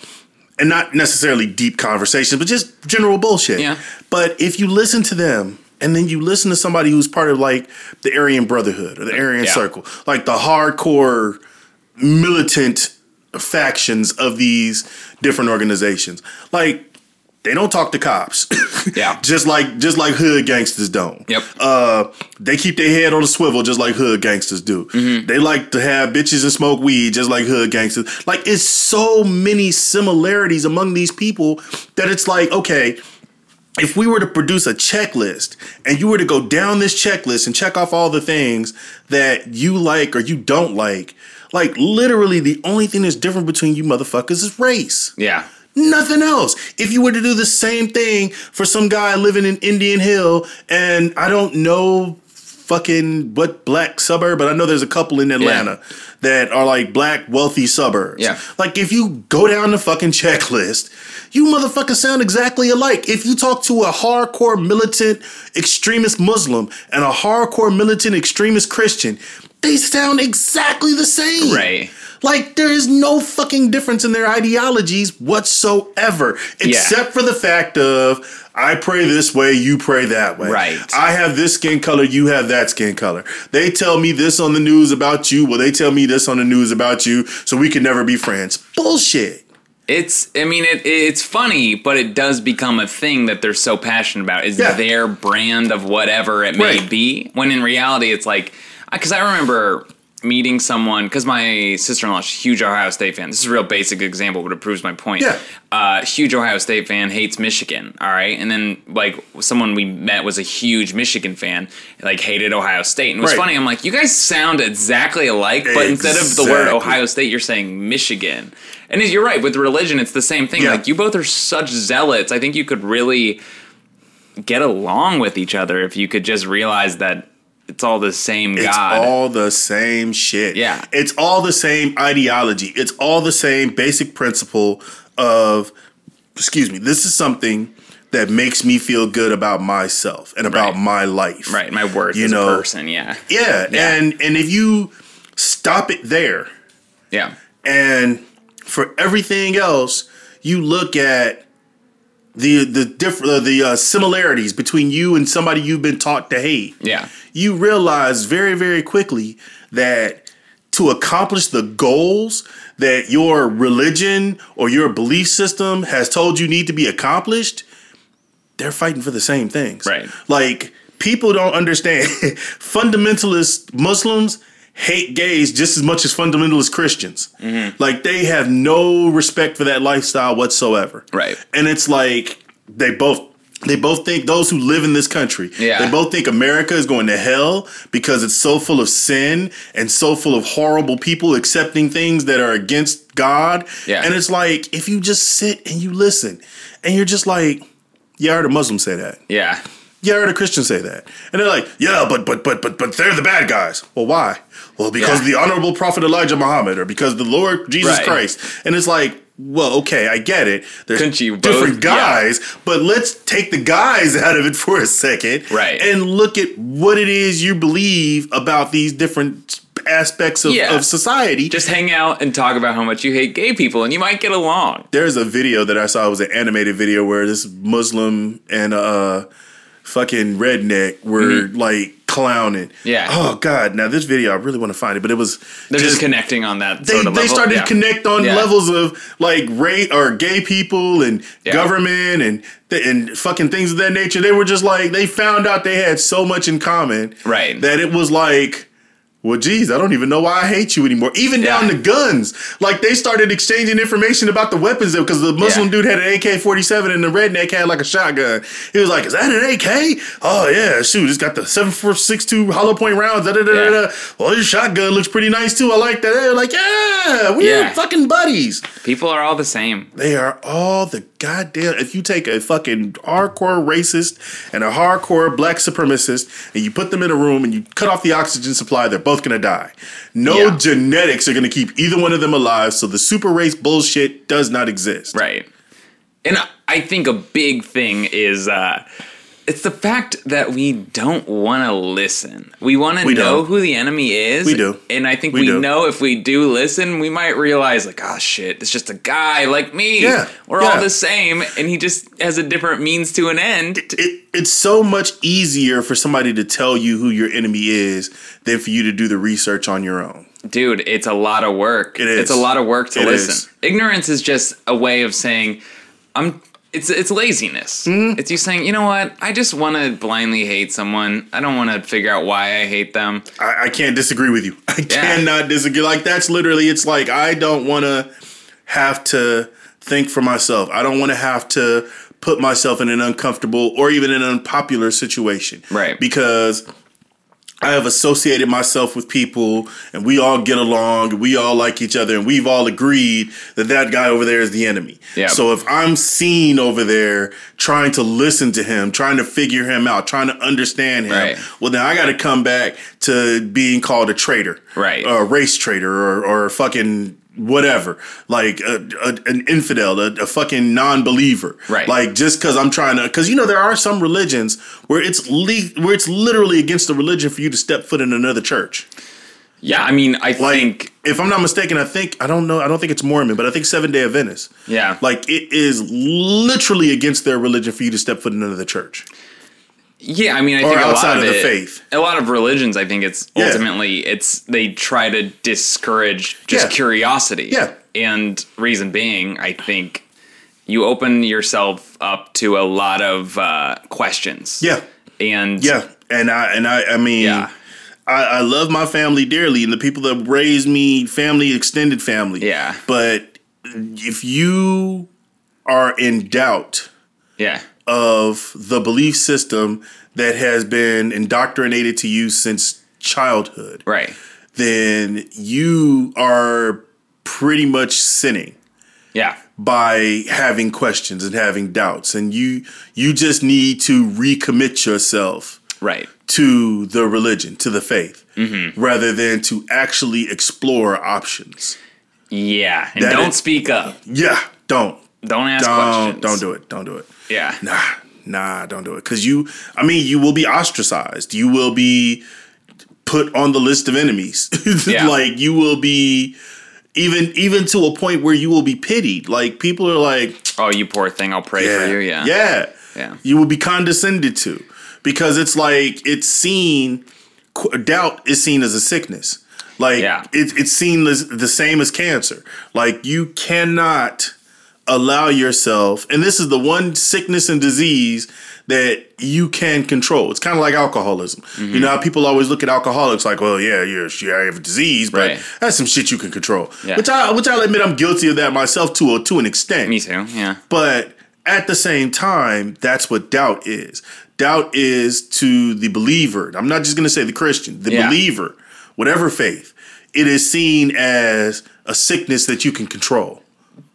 Speaker 3: and not necessarily deep conversations, but just general bullshit.
Speaker 2: Yeah.
Speaker 3: But if you listen to them and then you listen to somebody who's part of like the Aryan Brotherhood or the Aryan
Speaker 2: Yeah.
Speaker 3: Circle, like the hardcore militant factions of these different organizations. Like they don't talk to cops. [LAUGHS]
Speaker 2: Yeah.
Speaker 3: just like just like hood gangsters don't.
Speaker 2: Yep.
Speaker 3: Uh they keep their head on a swivel just like hood gangsters do.
Speaker 2: Mm-hmm.
Speaker 3: They like to have bitches and smoke weed just like hood gangsters. Like it's so many similarities among these people that it's like, okay, if we were to produce a checklist and you were to go down this checklist and check off all the things that you like or you don't like, like literally the only thing that's different between you motherfuckers is race.
Speaker 2: Yeah.
Speaker 3: Nothing else. If you were to do the same thing for some guy living in Indian Hill and I don't know fucking what black suburb, but I know there's a couple in Atlanta that are like black wealthy suburbs.
Speaker 2: Yeah.
Speaker 3: Like if you go down the fucking checklist, you motherfuckers sound exactly alike. If you talk to a hardcore militant extremist Muslim and a hardcore militant extremist Christian, they sound exactly the same.
Speaker 2: Right.
Speaker 3: Like there is no fucking difference in their ideologies whatsoever, except for the fact of I pray this way, you pray that way.
Speaker 2: Right.
Speaker 3: I have this skin color, you have that skin color. They tell me this on the news about you, well, they tell me this on the news about you, so we can never be friends. Bullshit.
Speaker 2: It's, I mean, it, it's funny, but it does become a thing that they're so passionate about. Is
Speaker 3: Yeah.
Speaker 2: their brand of whatever it may
Speaker 3: Right.
Speaker 2: be? When in reality, it's like, because I remember meeting someone, because my sister-in-law law's a huge Ohio State fan. This is a real basic example, but it proves my point.
Speaker 3: Yeah.
Speaker 2: Uh, huge Ohio State fan, hates Michigan. All right. And then, like, someone we met was a huge Michigan fan, like, hated Ohio State. And it was
Speaker 3: Right.
Speaker 2: funny. I'm like, you guys sound exactly alike, but instead of the word Ohio State, you're saying Michigan. And you're right with religion, it's the same thing.
Speaker 3: Yeah.
Speaker 2: Like you both are such zealots. I think you could really get along with each other if you could just realize that it's all the same
Speaker 3: It's all the same shit.
Speaker 2: Yeah.
Speaker 3: It's all the same ideology. It's all the same basic principle of, excuse me, this is something that makes me feel good about myself and about
Speaker 2: Right.
Speaker 3: my life.
Speaker 2: right, my worth
Speaker 3: You
Speaker 2: as
Speaker 3: know,
Speaker 2: a person. Yeah,
Speaker 3: Yeah,
Speaker 2: Yeah.
Speaker 3: and and if you stop it there,
Speaker 2: yeah,
Speaker 3: and for everything else, you look at the the different uh, the uh, similarities between you and somebody you've been taught to hate.
Speaker 2: Yeah.
Speaker 3: You realize very very quickly that to accomplish the goals that your religion or your belief system has told you need to be accomplished, they're fighting for the same things.
Speaker 2: Right.
Speaker 3: Like people don't understand [LAUGHS] fundamentalist Muslims hate gays just as much as fundamentalist Christians.
Speaker 2: Mm-hmm.
Speaker 3: Like they have no respect for that lifestyle whatsoever.
Speaker 2: Right.
Speaker 3: And it's like they both they both think those who live in this country,
Speaker 2: Yeah.
Speaker 3: they both think America is going to hell because it's so full of sin and so full of horrible people accepting things that are against God.
Speaker 2: Yeah.
Speaker 3: And it's like if you just sit and you listen and you're just like, yeah, I heard a Muslim say that.
Speaker 2: Yeah.
Speaker 3: Yeah, I heard a Christian say that. And they're like, yeah, but but but but but they're the bad guys. Well, why? Well, because
Speaker 2: Yeah.
Speaker 3: the honorable prophet Elijah Muhammad or because the Lord Jesus
Speaker 2: Right.
Speaker 3: Christ. And it's like, well, okay, I get it. There's different
Speaker 2: both- yeah.
Speaker 3: guys, but let's take the guys [LAUGHS] out of it for a second.
Speaker 2: Right.
Speaker 3: And look at what it is you believe about these different aspects of,
Speaker 2: Yeah.
Speaker 3: of society.
Speaker 2: Just hang out and talk about how much you hate gay people, and you might get along.
Speaker 3: there's a video that I saw it was an animated video where this Muslim and uh fucking redneck were like clowning.
Speaker 2: Mm-hmm. Yeah.
Speaker 3: Oh god. Now this video I really want to find it, but it was
Speaker 2: They're just, connecting on that
Speaker 3: they,
Speaker 2: sort of
Speaker 3: they started
Speaker 2: Yeah.
Speaker 3: to connect on
Speaker 2: Yeah.
Speaker 3: levels of like rate or gay people and
Speaker 2: Yeah.
Speaker 3: government and and fucking things of that nature. They were just like they found out they had so much in common,
Speaker 2: Right.
Speaker 3: That it was like, well, geez, I don't even know why I hate you anymore. Even down
Speaker 2: Yeah.
Speaker 3: to guns, like they started exchanging information about the weapons because the Muslim
Speaker 2: Yeah.
Speaker 3: dude had an AK forty seven and the redneck had like a shotgun. He was like, "Is that an AK? Oh yeah, shoot, it's got the seven four six two hollow point rounds." Da, da, da,
Speaker 2: Yeah.
Speaker 3: da. Well, your shotgun looks pretty nice too. I like that. They're like, "Yeah, we're
Speaker 2: Yeah.
Speaker 3: fucking buddies."
Speaker 2: People are all the same.
Speaker 3: They are all the goddamn. If you take a fucking hardcore racist and a hardcore black supremacist and you put them in a room and you cut off the oxygen supply, they're both gonna die. No
Speaker 2: Yeah.
Speaker 3: genetics are gonna keep either one of them alive, so the super race bullshit does not exist.
Speaker 2: Right. And I think a big thing is uh, it's the fact that we don't want to listen. We want to know
Speaker 3: don't.
Speaker 2: who the enemy is.
Speaker 3: We do.
Speaker 2: And I think
Speaker 3: We
Speaker 2: we, know if we do listen, we might realize, like, oh shit, it's just a guy like me.
Speaker 3: Yeah,
Speaker 2: We're
Speaker 3: yeah.
Speaker 2: all the same. And he just has a different means to an end.
Speaker 3: It, it's so much easier for somebody to tell you who your enemy is than for you to do the research on your own.
Speaker 2: Dude, it's a lot of work.
Speaker 3: It is.
Speaker 2: It's a lot of work to
Speaker 3: It
Speaker 2: listen.
Speaker 3: is.
Speaker 2: Ignorance is just a way of saying, I'm. It's it's laziness.
Speaker 3: Mm-hmm.
Speaker 2: It's you saying, you know what? I just want to blindly hate someone. I don't want to figure out why I hate them.
Speaker 3: I, I can't disagree with you. [LAUGHS] I cannot disagree. Like that's literally. It's like I don't want to have to think for myself. I don't want to have to put myself in an uncomfortable or even an unpopular situation.
Speaker 2: Right.
Speaker 3: Because I have associated myself with people, and we all get along, and we all like each other, and we've all agreed that that guy over there is the enemy.
Speaker 2: Yeah.
Speaker 3: So if I'm seen over there trying to listen to him, trying to figure him out, trying to understand him,
Speaker 2: Right.
Speaker 3: well then I got to come back to being called a traitor,
Speaker 2: Right.
Speaker 3: Or a race traitor, or or fucking whatever, like a, a, an infidel, a, a fucking non-believer,
Speaker 2: Right.
Speaker 3: Like just because I'm trying to, because you know there are some religions where it's le- where it's literally against the religion for you to step foot in another church.
Speaker 2: Yeah, I mean, I
Speaker 3: Like,
Speaker 2: think
Speaker 3: if I'm not mistaken, I think I don't know, I don't think it's Mormon, but I think Seven Day Adventist.
Speaker 2: Yeah.
Speaker 3: like it is literally against their religion for you to step foot in another church.
Speaker 2: Yeah, I mean, I
Speaker 3: Or
Speaker 2: think a lot
Speaker 3: of
Speaker 2: of,
Speaker 3: the
Speaker 2: it-
Speaker 3: faith.
Speaker 2: A lot of religions, I think it's
Speaker 3: Yeah.
Speaker 2: ultimately it's they try to discourage just
Speaker 3: Yeah.
Speaker 2: curiosity.
Speaker 3: Yeah.
Speaker 2: and reason being, I think you open yourself up to a lot of uh, questions.
Speaker 3: Yeah,
Speaker 2: and
Speaker 3: yeah, and I and I, I mean,
Speaker 2: Yeah.
Speaker 3: I, I love my family dearly and the people that raised me, family, extended family.
Speaker 2: Yeah.
Speaker 3: but if you are in doubt
Speaker 2: yeah,
Speaker 3: of the belief system that has been indoctrinated to you since childhood,
Speaker 2: right.
Speaker 3: then you are pretty much sinning.
Speaker 2: Yeah,
Speaker 3: by having questions and having doubts. And you you just need to recommit yourself
Speaker 2: right.
Speaker 3: to the religion to the faith mm-hmm. rather than to actually explore options.
Speaker 2: Yeah, and
Speaker 3: That
Speaker 2: don't
Speaker 3: is-
Speaker 2: speak up.
Speaker 3: yeah. Don't.
Speaker 2: Don't ask
Speaker 3: don't.
Speaker 2: questions.
Speaker 3: don't do it. Don't do it
Speaker 2: Yeah,
Speaker 3: nah nah don't do it because you i mean you will be ostracized you will be put on the list of enemies [LAUGHS]
Speaker 2: Yeah.
Speaker 3: like you will be even even to a point where you will be pitied. Like people are like,
Speaker 2: Oh, you poor thing. I'll pray for you. Yeah.
Speaker 3: yeah,
Speaker 2: Yeah.
Speaker 3: You will be condescended to because it's like it's seen. Doubt is seen as a sickness. Like
Speaker 2: Yeah.
Speaker 3: it, it's seen as the same as cancer. Like you cannot allow yourself, and this is the one sickness and disease that you can control. It's kind of like alcoholism.
Speaker 2: Mm-hmm.
Speaker 3: You know, how people always look at alcoholics like, well, yeah, you're, you have a disease, but
Speaker 2: Right.
Speaker 3: that's some shit you can control.
Speaker 2: Yeah.
Speaker 3: Which I, which I'll admit, I'm guilty of that myself to a, to an extent.
Speaker 2: Me too. Yeah.
Speaker 3: But at the same time, that's what doubt is. Doubt is to the believer. I'm not just going to say the Christian, the
Speaker 2: Yeah.
Speaker 3: believer, whatever faith. It is seen as a sickness that you can control.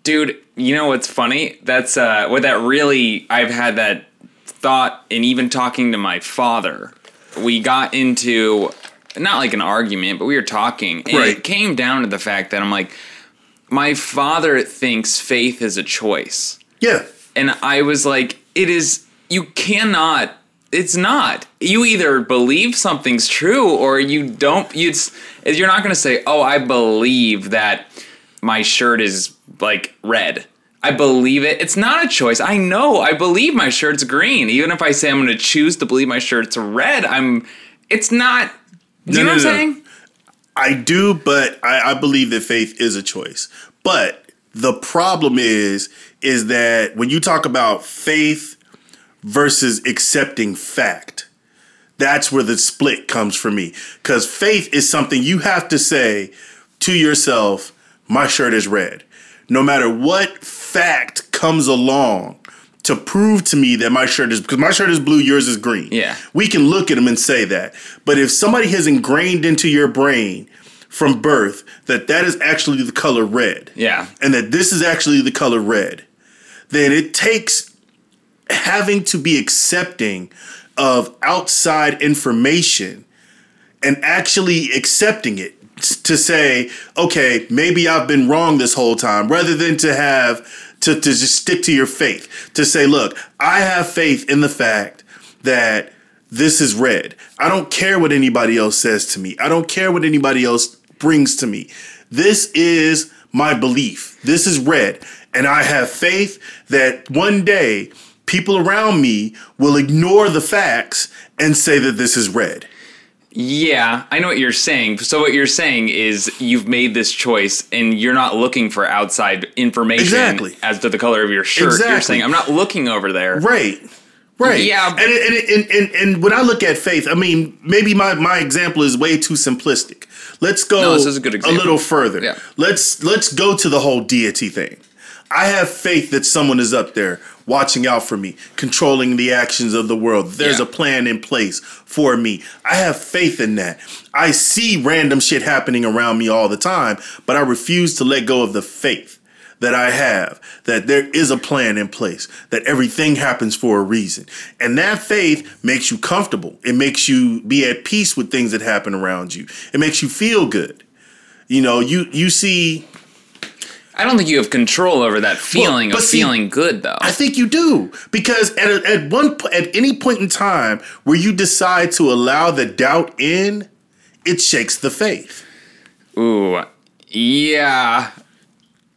Speaker 2: Dude, you know what's funny? That's uh what that really I've had that thought and even talking to my father. We got into not like an argument, but we were talking and
Speaker 3: Right.
Speaker 2: it came down to the fact that I'm like my father thinks faith is a choice.
Speaker 3: Yeah.
Speaker 2: And I was like, it is, you cannot, it's not. You either believe something's true or you don't, it's, you're not going to say, oh, I believe that my shirt is like red. I believe it. It's not a choice. I know. I believe my shirt's green. Even if I say I'm going to choose to believe my shirt's red, I'm, it's not, do you
Speaker 3: No,
Speaker 2: know what I'm
Speaker 3: no.
Speaker 2: saying?
Speaker 3: I do, but I, I believe that faith is a choice. But the problem is, is that when you talk about faith versus accepting fact, that's where the split comes for me. Because faith is something you have to say to yourself, my shirt is red. No matter what fact comes along to prove to me that my shirt is, because my shirt is blue, yours is green.
Speaker 2: Yeah.
Speaker 3: We can look at them and say that. But if somebody has ingrained into your brain from birth that that is actually the color red,
Speaker 2: Yeah.
Speaker 3: and that this is actually the color red, then it takes having to be accepting of outside information and actually accepting it to say, okay, maybe I've been wrong this whole time, rather than to have to, to just stick to your faith, to say, look, I have faith in the fact that this is red. I don't care what anybody else says to me. I don't care what anybody else brings to me. This is my belief. This is red. And I have faith that one day people around me will ignore the facts and say that this is red.
Speaker 2: Yeah, I know what you're saying. So what you're saying is you've made this choice and you're not looking for outside information
Speaker 3: Exactly.
Speaker 2: as to the color of your shirt. You're
Speaker 3: Exactly.
Speaker 2: saying I'm not looking over there.
Speaker 3: Right. Right.
Speaker 2: Yeah.
Speaker 3: And, and, and, and, and when I look at faith, I mean, maybe my, my example is way too simplistic. Let's go
Speaker 2: No, this is a good example.
Speaker 3: a little further.
Speaker 2: Yeah.
Speaker 3: Let's let's go to the whole deity thing. I have faith that someone is up there watching out for me, controlling the actions of the world. There's
Speaker 2: Yeah.
Speaker 3: a plan in place for me. I have faith in that. I see random shit happening around me all the time, but I refuse to let go of the faith that I have that there is a plan in place, that everything happens for a reason. And that faith makes you comfortable. It makes you be at peace with things that happen around you. It makes you feel good. You know, you you see
Speaker 2: I don't think you have control over that feeling
Speaker 3: but
Speaker 2: of
Speaker 3: see,
Speaker 2: feeling good though.
Speaker 3: I think you do because at a, at one at any point in time where you decide to allow the doubt in, it shakes the faith.
Speaker 2: Ooh. Yeah.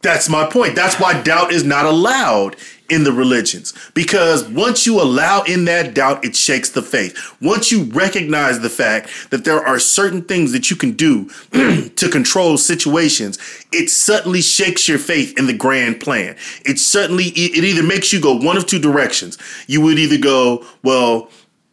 Speaker 3: That's my point. That's why doubt is not allowed in the religions because once you allow in that doubt, it shakes the faith. Once you recognize the fact that there are certain things that you can do [CLEARS THROAT] to control situations, it suddenly shakes your faith in the grand plan. It certainly it it either makes you go one of two directions. You would either go, well,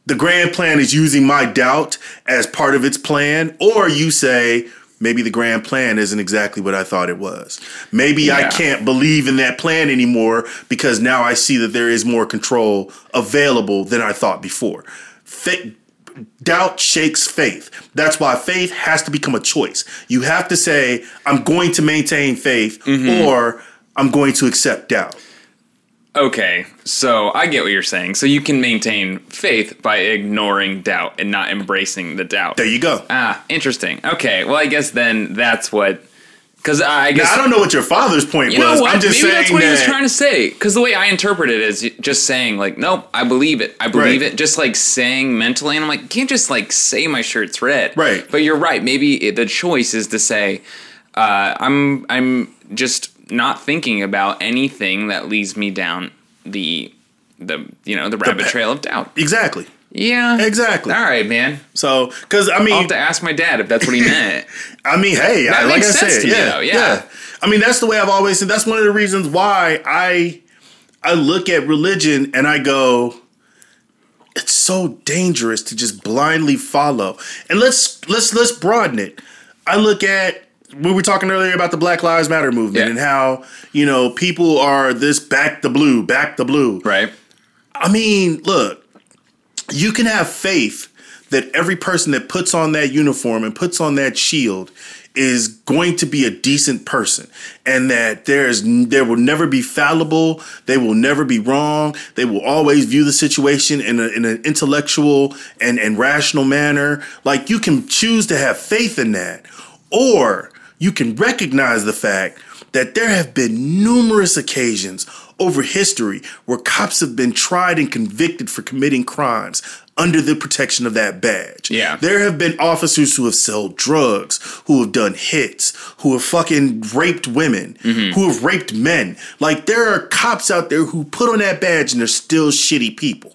Speaker 3: the grand plan is using my doubt as part of its plan, or you say, maybe the grand plan isn't exactly what I thought it was. Maybe I can't believe in that plan anymore because now I see that there is more control available than I thought before. Fa- doubt shakes faith. That's why faith has to become a choice. You have to say, I'm going to maintain faith mm-hmm. or I'm going to accept doubt.
Speaker 2: Okay. So I get what you're saying. So you can maintain faith by ignoring doubt and not embracing the doubt.
Speaker 3: There you go.
Speaker 2: Ah, interesting. Okay. Well, I guess then that's what. Because I guess
Speaker 3: Now, I don't know what your father's point
Speaker 2: You
Speaker 3: was.
Speaker 2: know what?
Speaker 3: I'm just saying.
Speaker 2: Maybe
Speaker 3: saying
Speaker 2: that's what
Speaker 3: that,
Speaker 2: he was trying to say. Because the way I interpret it is just saying, like, nope, I believe it. I believe
Speaker 3: Right.
Speaker 2: it. Just like saying mentally, and I'm like, you can't just like say my shirt's red.
Speaker 3: Right.
Speaker 2: But you're right. Maybe the choice is to say, uh, I'm I'm just not thinking about anything that leads me down the the you know the rabbit
Speaker 3: pa-
Speaker 2: trail of doubt.
Speaker 3: Exactly.
Speaker 2: Yeah,
Speaker 3: Exactly.
Speaker 2: All right, man.
Speaker 3: So, because I mean, I'll
Speaker 2: have to ask my dad if that's what he [LAUGHS] meant.
Speaker 3: I mean, hey, I,
Speaker 2: That
Speaker 3: like
Speaker 2: makes
Speaker 3: I said,
Speaker 2: to me,
Speaker 3: yeah,
Speaker 2: yeah.
Speaker 3: I mean, that's the way I've always said. That's one of the reasons why I I look at religion and I go, it's so dangerous to just blindly follow. And let's let's let's broaden it. I look at we were talking earlier about the Black Lives Matter movement
Speaker 2: Yeah.
Speaker 3: and how you know people are this back the blue, back the blue.
Speaker 2: right.
Speaker 3: I mean, look, you can have faith that every person that puts on that uniform and puts on that shield is going to be a decent person and that there's there will never be fallible they will never be wrong they will always view the situation in, a, in an intellectual and, and rational manner like you can choose to have faith in that or you can recognize the fact that there have been numerous occasions over history where cops have been tried and convicted for committing crimes under the protection of that badge.
Speaker 2: Yeah.
Speaker 3: There have been officers who have sold drugs, who have done hits, who have fucking raped women, mm-hmm. who have raped men. Like there are cops out there who put on that badge and they're still shitty people.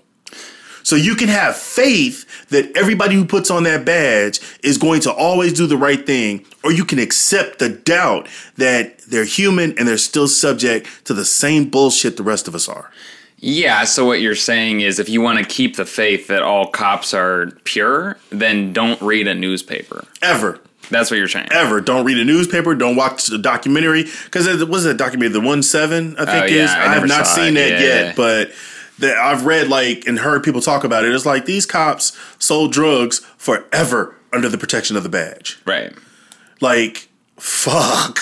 Speaker 3: So you can have faith that everybody who puts on that badge is going to always do the right thing, or you can accept the doubt that they're human and they're still subject to the same bullshit the rest of us are.
Speaker 2: Yeah, so what you're saying is if you want to keep the faith that all cops are pure, then don't read a newspaper.
Speaker 3: Ever.
Speaker 2: That's what you're saying.
Speaker 3: Ever. Don't read a newspaper. Don't watch a documentary. Because it was a documentary, the one seven, I think
Speaker 2: Oh, yeah,
Speaker 3: is.
Speaker 2: I
Speaker 3: I, have not seen
Speaker 2: it.
Speaker 3: that
Speaker 2: Yeah.
Speaker 3: yet, but that I've read like and heard people talk about it. It's like these cops sold drugs forever under the protection of the badge.
Speaker 2: Right.
Speaker 3: Like, fuck.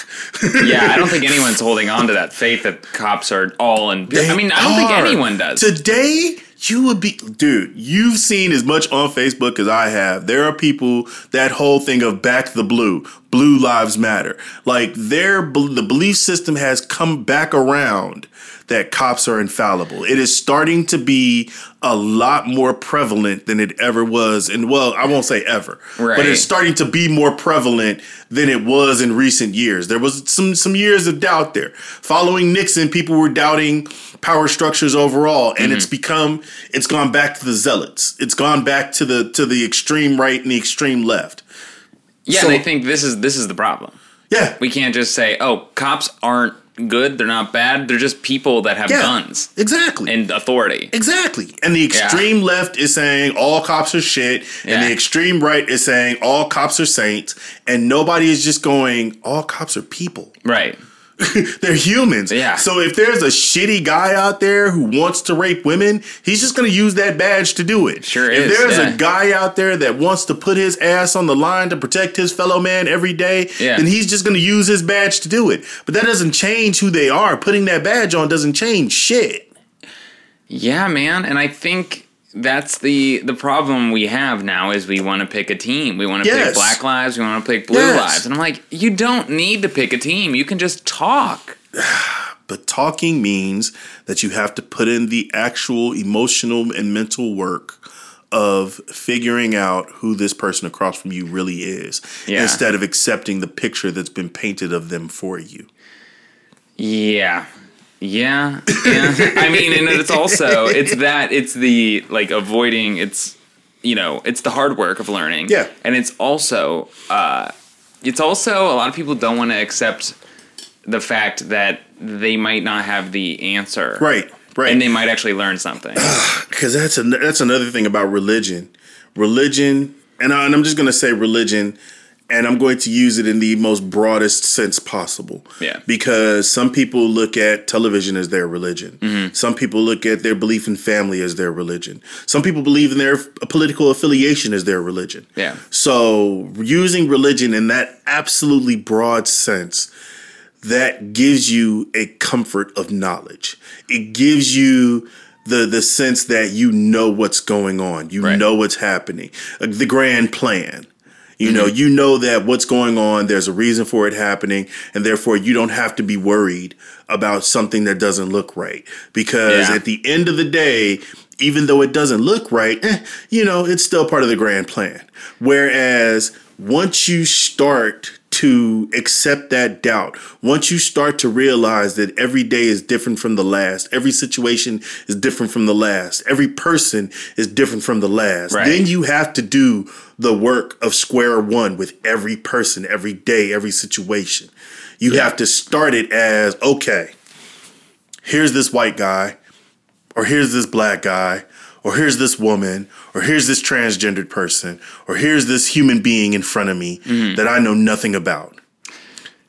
Speaker 2: Yeah, I don't [LAUGHS] think anyone's holding on to that faith that cops are all in. I mean, I don't think anyone does.
Speaker 3: Today, you would be, dude. You've seen as much on Facebook as I have. There are people that whole thing of back the blue, blue lives matter. Like their the belief system has come back around that cops are infallible. It is starting to be a lot more prevalent than it ever was. And well, I won't say ever,
Speaker 2: Right.
Speaker 3: but it's starting to be more prevalent than it was in recent years. There was some some years of doubt there. Following Nixon, people were doubting power structures overall, and it's mm-hmm. become it's gone back to the zealots. It's gone back to the to the extreme right and the extreme left.
Speaker 2: yeah,
Speaker 3: so-
Speaker 2: and I think this is this is the problem.
Speaker 3: Yeah.
Speaker 2: We can't just say, "Oh, cops aren't good. They're not bad. They're just people that have
Speaker 3: yeah.
Speaker 2: guns
Speaker 3: Exactly.
Speaker 2: and authority."
Speaker 3: Exactly. And the extreme left is saying all cops are shit, and
Speaker 2: Yeah.
Speaker 3: the extreme right is saying all cops are saints, and nobody is just going, all cops are people.
Speaker 2: Right. [LAUGHS]
Speaker 3: They're humans.
Speaker 2: Yeah.
Speaker 3: So if there's a shitty guy out there who wants to rape women, he's just going to use that badge to do it.
Speaker 2: Sure
Speaker 3: if
Speaker 2: is,
Speaker 3: there's
Speaker 2: yeah.
Speaker 3: a guy out there that wants to put his ass on the line to protect his fellow man every day,
Speaker 2: Yeah.
Speaker 3: then he's just going to use his badge to do it. But that doesn't change who they are. Putting that badge on doesn't change shit.
Speaker 2: Yeah, man, and I think that's the the problem we have now is we want to pick a team. We want to pick Black Lives. We want to pick Blue
Speaker 3: Yes.
Speaker 2: Lives, and I'm like, you don't need to pick a team. You can just talk. [SIGHS]
Speaker 3: But talking means that you have to put in the actual emotional and mental work of figuring out who this person across from you really is
Speaker 2: Yeah.
Speaker 3: instead of accepting the picture that's been painted of them for you.
Speaker 2: Yeah. Yeah. Yeah. I mean, and it's also it's that it's the like avoiding it's you know, it's the hard work of learning.
Speaker 3: Yeah.
Speaker 2: And it's also uh it's also a lot of people don't want to accept the fact that they might not have the answer.
Speaker 3: Right, right.
Speaker 2: And they might actually learn something. [SIGHS]
Speaker 3: because that's an, that's another thing about religion. Religion, and, I, and I'm just going to say religion, and I'm going to use it in the most broadest sense possible.
Speaker 2: Yeah.
Speaker 3: Because some people look at television as their religion.
Speaker 2: Mm-hmm.
Speaker 3: Some people look at their belief in family as their religion. Some people believe in their political affiliation as their religion.
Speaker 2: Yeah.
Speaker 3: So using religion in that absolutely broad sense that gives you a comfort of knowledge. It gives you the the sense that you know what's going on. You
Speaker 2: Right.
Speaker 3: know what's happening. Uh, The grand plan. You know, you know that what's going on, there's a reason for it happening, and therefore you don't have to be worried about something that doesn't look right. Because
Speaker 2: Yeah.
Speaker 3: at the end of the day, even though it doesn't look right, eh, you know, it's still part of the grand plan. Whereas once you start to accept that doubt, once you start to realize that every day is different from the last, every situation is different from the last, every person is different from the last,
Speaker 2: Right.
Speaker 3: then you have to do the work of square one with every person, every day, every situation. You have to start it as okay, here's this white guy, or here's this black guy, or here's this woman, or here's this transgendered person, or here's this human being in front of me mm-hmm. that I know nothing about.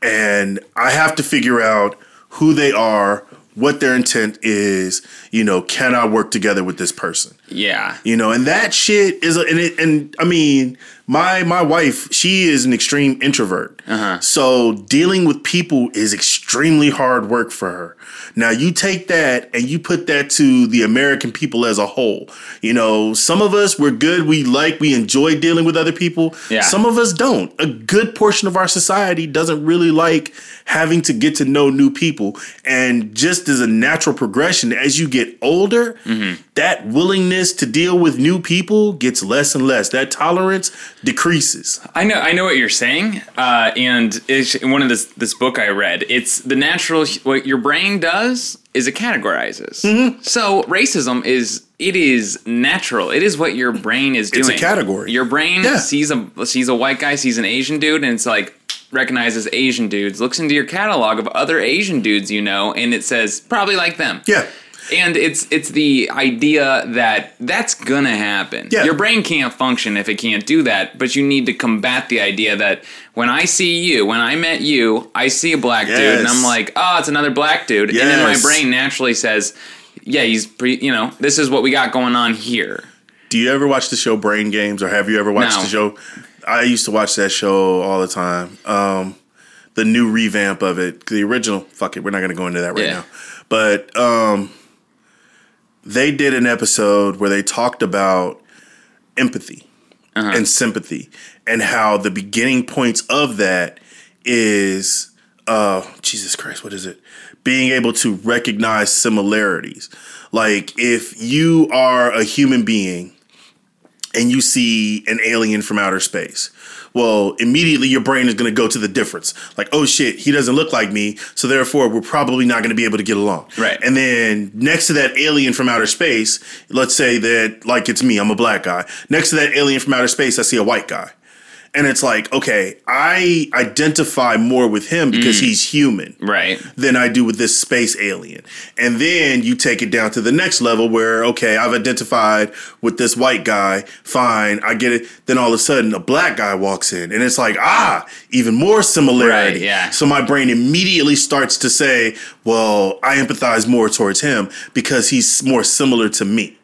Speaker 3: And I have to figure out who they are, what their intent is, you know, can I work together with this person?
Speaker 2: Yeah.
Speaker 3: You know, and that shit is, a, and it, and I mean, my my wife, she is an extreme introvert.
Speaker 2: Uh-huh.
Speaker 3: So dealing with people is extremely hard work for her. Now you take that and you put that to the American people as a whole. You know, some of us we're good, we like, we enjoy dealing with other people.
Speaker 2: Yeah.
Speaker 3: Some of us don't. A good portion of our society doesn't really like having to get to know new people. And just as a natural progression, as you get older,
Speaker 2: Mm-hmm.
Speaker 3: that willingness to deal with new people gets less and less. That tolerance decreases.
Speaker 2: I know, I know what you're saying, uh, and it's in one of this this book I read. It's the natural. What your brain does is it categorizes.
Speaker 3: Mm-hmm.
Speaker 2: So racism is it is natural. It is what your brain is doing.
Speaker 3: It's a category.
Speaker 2: Your brain
Speaker 3: Yeah.
Speaker 2: sees a sees a white guy, sees an Asian dude, and it's like recognizes Asian dudes. Looks into your catalog of other Asian dudes you know, and it says probably like them.
Speaker 3: Yeah.
Speaker 2: And it's it's the idea that that's gonna happen.
Speaker 3: Yeah.
Speaker 2: Your brain can't function if it can't do that, but you need to combat the idea that when I see you, when I met you, I see a black dude and I'm like, oh, it's another black dude. And then my brain naturally says, yeah, he's pre you know, this is what we got going on here.
Speaker 3: Do you ever watch the show Brain Games or have you ever watched
Speaker 2: No.
Speaker 3: the show? I used to watch that show all the time. Um, the new revamp of it, the original, fuck it, we're not going to go into that right
Speaker 2: Yeah.
Speaker 3: now. But um, they did an episode where they talked about empathy
Speaker 2: Uh-huh.
Speaker 3: and sympathy and how the beginning points of that is uh Jesus Christ, what is it? Being able to recognize similarities. Like if you are a human being and you see an alien from outer space. Well, immediately your brain is going to go to the difference. Like, oh shit, he doesn't look like me, so therefore we're probably not going to be able to get along.
Speaker 2: Right.
Speaker 3: And then next to that alien from outer space, let's say that like it's me, I'm a black guy. Next to that alien from outer space, I see a white guy. And it's like, okay, I identify more with him because he's human
Speaker 2: Right.
Speaker 3: than I do with this space alien. And then you take it down to the next level where, okay, I've identified with this white guy, fine, I get it. Then all of a sudden a black guy walks in and it's like, ah, even more similarity.
Speaker 2: Right, yeah.
Speaker 3: So my brain immediately starts to say, well, I empathize more towards him because he's more similar to me.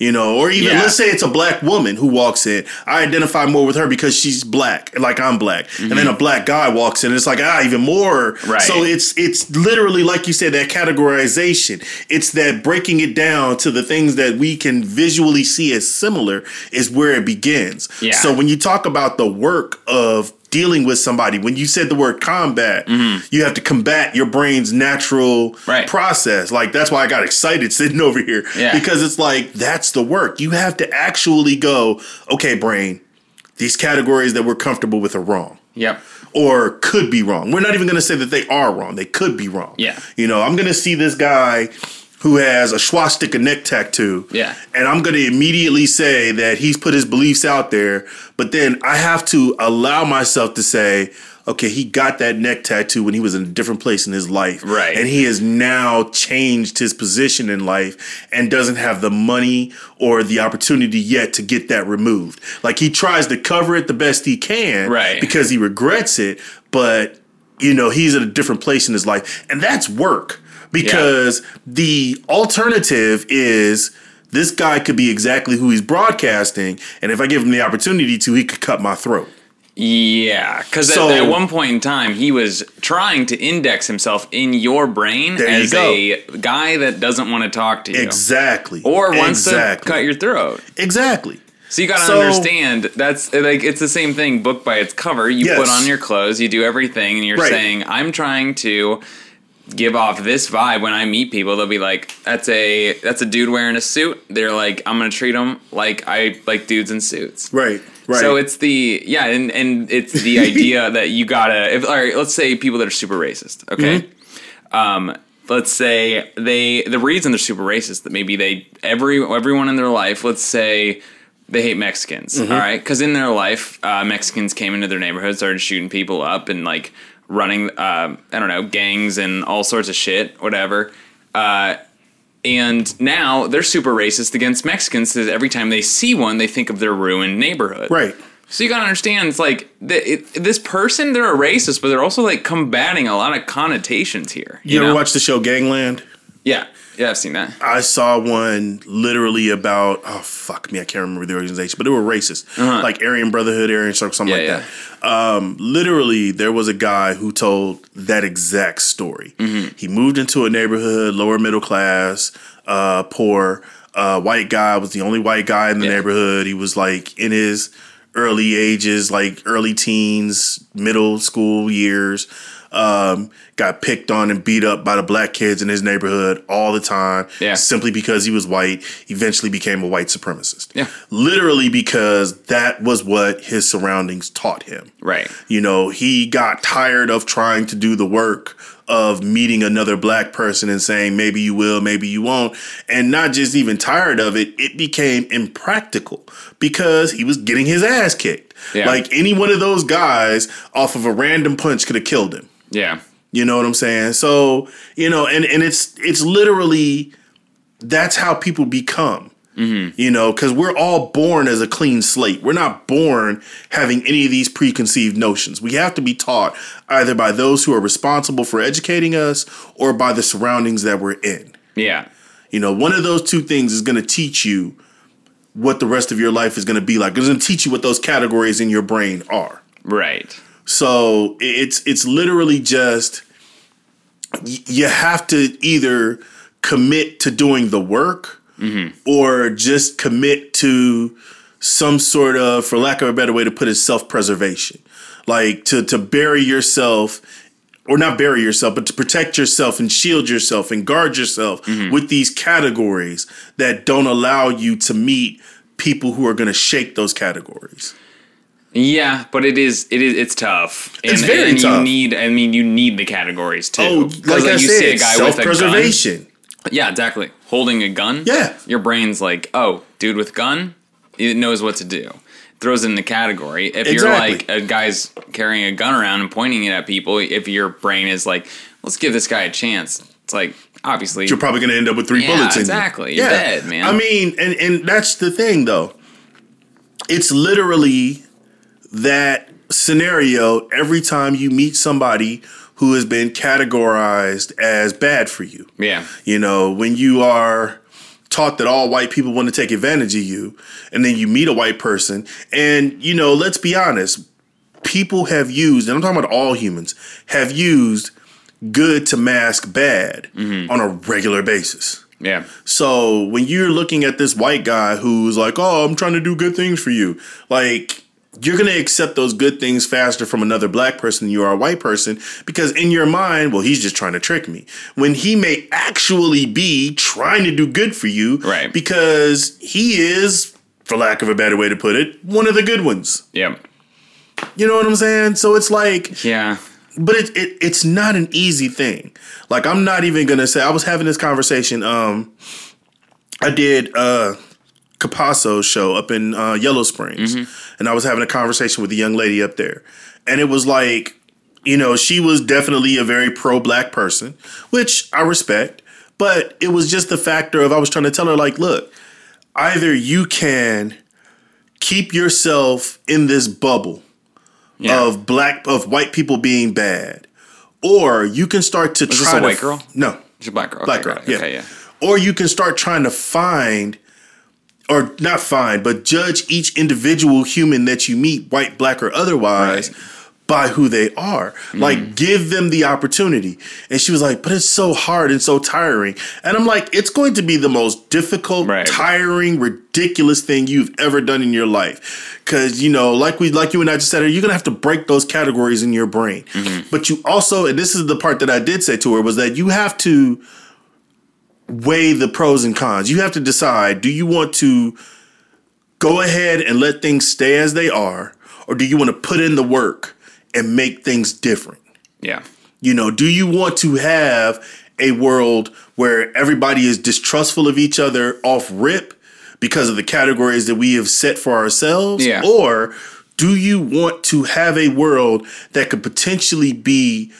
Speaker 3: You know, or even
Speaker 2: Yeah.
Speaker 3: let's say it's a black woman who walks in. I identify more with her because she's black, like I'm black. And then a black guy walks in, and it's like ah, even more.
Speaker 2: Mm-hmm. Right.
Speaker 3: So it's it's literally like you said that categorization. It's that breaking it down to the things that we can visually see as similar is where it begins.
Speaker 2: Yeah.
Speaker 3: So when you talk about the work of dealing with somebody, when you said the word combat, you have to combat your brain's natural
Speaker 2: Mm-hmm. Right.
Speaker 3: process. Like that's why I got excited [LAUGHS] sitting over here
Speaker 2: Yeah.
Speaker 3: because it's like that's the work. You have to actually go, okay, brain, these categories that we're comfortable with are wrong
Speaker 2: Yep.
Speaker 3: or could be wrong. We're not even going to say that they are wrong. They could be wrong.
Speaker 2: Yeah.
Speaker 3: You know, I'm going to see this guy who has a swastika neck tattoo.
Speaker 2: Yeah.
Speaker 3: And I'm going to immediately say that he's put his beliefs out there, but then I have to allow myself to say, okay, he got that neck tattoo when he was in a different place in his life.
Speaker 2: Right.
Speaker 3: And he has now changed his position in life and doesn't have the money or the opportunity yet to get that removed. Like he tries to cover it the best he can
Speaker 2: Right.
Speaker 3: because he regrets it, but you know, he's at a different place in his life. And that's work because the alternative is this guy could be exactly who he's broadcasting. And if I give him the opportunity to, he could cut my throat.
Speaker 2: Yeah, because
Speaker 3: So-
Speaker 2: at, at one point in time, he was trying to index himself in your brain
Speaker 3: you
Speaker 2: as
Speaker 3: go.
Speaker 2: a guy that doesn't want to talk to you
Speaker 3: Exactly.
Speaker 2: or wants
Speaker 3: exactly.
Speaker 2: to cut your throat.
Speaker 3: Exactly.
Speaker 2: So you got to
Speaker 3: So-
Speaker 2: understand that's like it's the same thing. Book by its cover. You
Speaker 3: Yes.
Speaker 2: put on your clothes, you do everything, and you're
Speaker 3: Right.
Speaker 2: saying, "I'm trying to." Give off this vibe when I meet people. They'll be like, "That's a that's a dude wearing a suit." They're like, "I'm gonna treat them like I like dudes in suits."
Speaker 3: Right. Right.
Speaker 2: So it's the yeah, and and it's the [LAUGHS] idea that you gotta. If, all right, let's say people that are super racist. Okay.
Speaker 3: Mm-hmm.
Speaker 2: Um, let's say they the reason they're super racist that maybe they every everyone in their life. Let's say they hate Mexicans.
Speaker 3: Mm-hmm.
Speaker 2: all right, because in their life, uh, Mexicans came into their neighborhood, started shooting people up, and like running. Uh, I don't know gangs and all sorts of shit, whatever. Uh, and now they're super racist against Mexicans because every time they see one, they think of their ruined neighborhood.
Speaker 3: right.
Speaker 2: So you gotta understand, it's like th- it, this person, they're a racist, but they're also like combating a lot of connotations here.
Speaker 3: You,
Speaker 2: You,
Speaker 3: ever
Speaker 2: know?
Speaker 3: watch the show Gangland?
Speaker 2: Yeah, yeah, I've seen that.
Speaker 3: I saw one literally about oh fuck me, I can't remember the organization, but they were racist, like Aryan Brotherhood, Aryan Circle, something
Speaker 2: Uh-huh. Yeah,
Speaker 3: like that. Um, literally, there was a guy who told that exact story.
Speaker 2: Mm-hmm.
Speaker 3: He moved into a neighborhood, lower middle class, uh, poor. Uh, white guy was the only white guy in the
Speaker 2: Yeah.
Speaker 3: neighborhood. He was like in his early ages, like early teens, middle school years. Um, got picked on and beat up by the black kids in his neighborhood all the time.
Speaker 2: Yeah.
Speaker 3: Simply because he was white, eventually became a white supremacist.
Speaker 2: Yeah.
Speaker 3: Literally because that was what his surroundings taught him.
Speaker 2: Right.
Speaker 3: You know, he got tired of trying to do the work of meeting another black person and saying, maybe you will, maybe you won't. And not just even tired of it, it became impractical because he was getting his ass kicked.
Speaker 2: Yeah.
Speaker 3: Like any one of those guys off of a random punch could have killed him.
Speaker 2: Yeah.
Speaker 3: You know what I'm saying? So, you know, and, and it's it's literally that's how people become. Mm-hmm. You know, because we're all born as a clean slate. We're not born having any of these preconceived notions. We have to be taught either by those who are responsible for educating us or by the surroundings that we're in.
Speaker 2: Yeah.
Speaker 3: You know, one of those two things is going to teach you what the rest of your life is going to be like. It's going to teach you what those categories in your brain are.
Speaker 2: Right.
Speaker 3: So it's it's literally just you have to either commit to doing the work mm-hmm. or just commit to some sort of, for lack of a better way to put it, self preservation. Like to to bury yourself or not bury yourself, but to protect yourself and shield yourself and guard yourself mm-hmm. with these categories that don't allow you to meet people who are going to shake those categories.
Speaker 2: Yeah, but it is it is it's tough. And,
Speaker 3: It's very
Speaker 2: and
Speaker 3: tough.
Speaker 2: You need I mean you need the categories too.
Speaker 3: Oh, like, I
Speaker 2: you
Speaker 3: said, self preservation.
Speaker 2: Yeah, exactly. Holding a gun.
Speaker 3: Yeah.
Speaker 2: Your brain's like, oh, dude with gun, it knows what to do. Throws it in the category. If you're like a guy's carrying a gun around and pointing it at people, if your brain is like, let's give this guy a chance, it's like obviously
Speaker 3: you're probably going to end up with three
Speaker 2: Yeah,
Speaker 3: bullets in
Speaker 2: exactly.
Speaker 3: you.
Speaker 2: You're dead, man.
Speaker 3: I mean, and and that's the thing though. It's literally that scenario every time you meet somebody who has been categorized as bad for you.
Speaker 2: yeah,
Speaker 3: You know, when you are taught that all white people want to take advantage of you, and then you meet a white person, and you know, let's be honest, people have used, and I'm talking about all humans, have used good to mask bad mm-hmm. on a regular basis.
Speaker 2: yeah,
Speaker 3: So when you're looking at this white guy who's like, "Oh, I'm trying to do good things for you," like you're gonna accept those good things faster from another black person than you are a white person because in your mind, well, he's just trying to trick me. When he may actually be trying to do good for you,
Speaker 2: Right.
Speaker 3: Because he is, for lack of a better way to put it, one of the good ones.
Speaker 2: yeah,
Speaker 3: You know what I'm saying? So it's like
Speaker 2: yeah.
Speaker 3: but it, it it's not an easy thing. Like I'm not even gonna say I was having this conversation. Um, I did uh Capasso's show up in uh, Yellow Springs, and I was having a conversation with a young lady up there, and it was like, you know, she was definitely a very pro black person, which I respect, but it was just the factor of I was trying to tell her like, look, either you can keep yourself in this bubble
Speaker 2: Yeah.
Speaker 3: of black of white people being bad, or you can start to
Speaker 2: this
Speaker 3: try
Speaker 2: a
Speaker 3: to
Speaker 2: white girl?
Speaker 3: No,
Speaker 2: She's a black girl.
Speaker 3: black
Speaker 2: Okay,
Speaker 3: girl. Yeah.
Speaker 2: Okay, yeah.
Speaker 3: Or you can start trying to find, or not fine, but judge each individual human that you meet, white, black, or otherwise.
Speaker 2: Right. Mm.
Speaker 3: By who they are. Like, give them the opportunity. And she was like, but it's so hard and so tiring. And I'm like, it's going to be the most difficult,
Speaker 2: Right.
Speaker 3: tiring, ridiculous thing you've ever done in your life. Cause you know, like we like you and I just said, you're gonna have to break those categories in your brain. But you also, and this is the part that I did say to her, was that you have to weigh the pros and cons. You have to decide: do you want to go ahead and let things stay as they are, or do you want to put in the work and make things different?
Speaker 2: Yeah.
Speaker 3: You know, do you want to have a world where everybody is distrustful of each other off rip because of the categories that we have set for ourselves?
Speaker 2: Yeah.
Speaker 3: Or do you want to have a world that could potentially be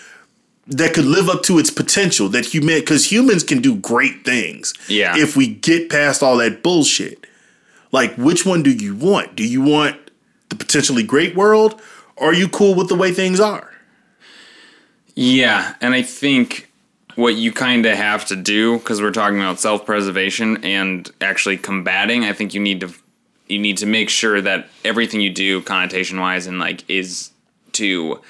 Speaker 3: that could live up to its potential that human because humans can do great things
Speaker 2: Yeah.
Speaker 3: if we get past all that bullshit. Like which one do you want? Do you want the potentially great world? Or are you cool with the way things are?
Speaker 2: Yeah, and I think what you kind of have to do because we're talking about self-preservation and actually combating, I think you need to you need to make sure that everything you do connotation-wise and like is to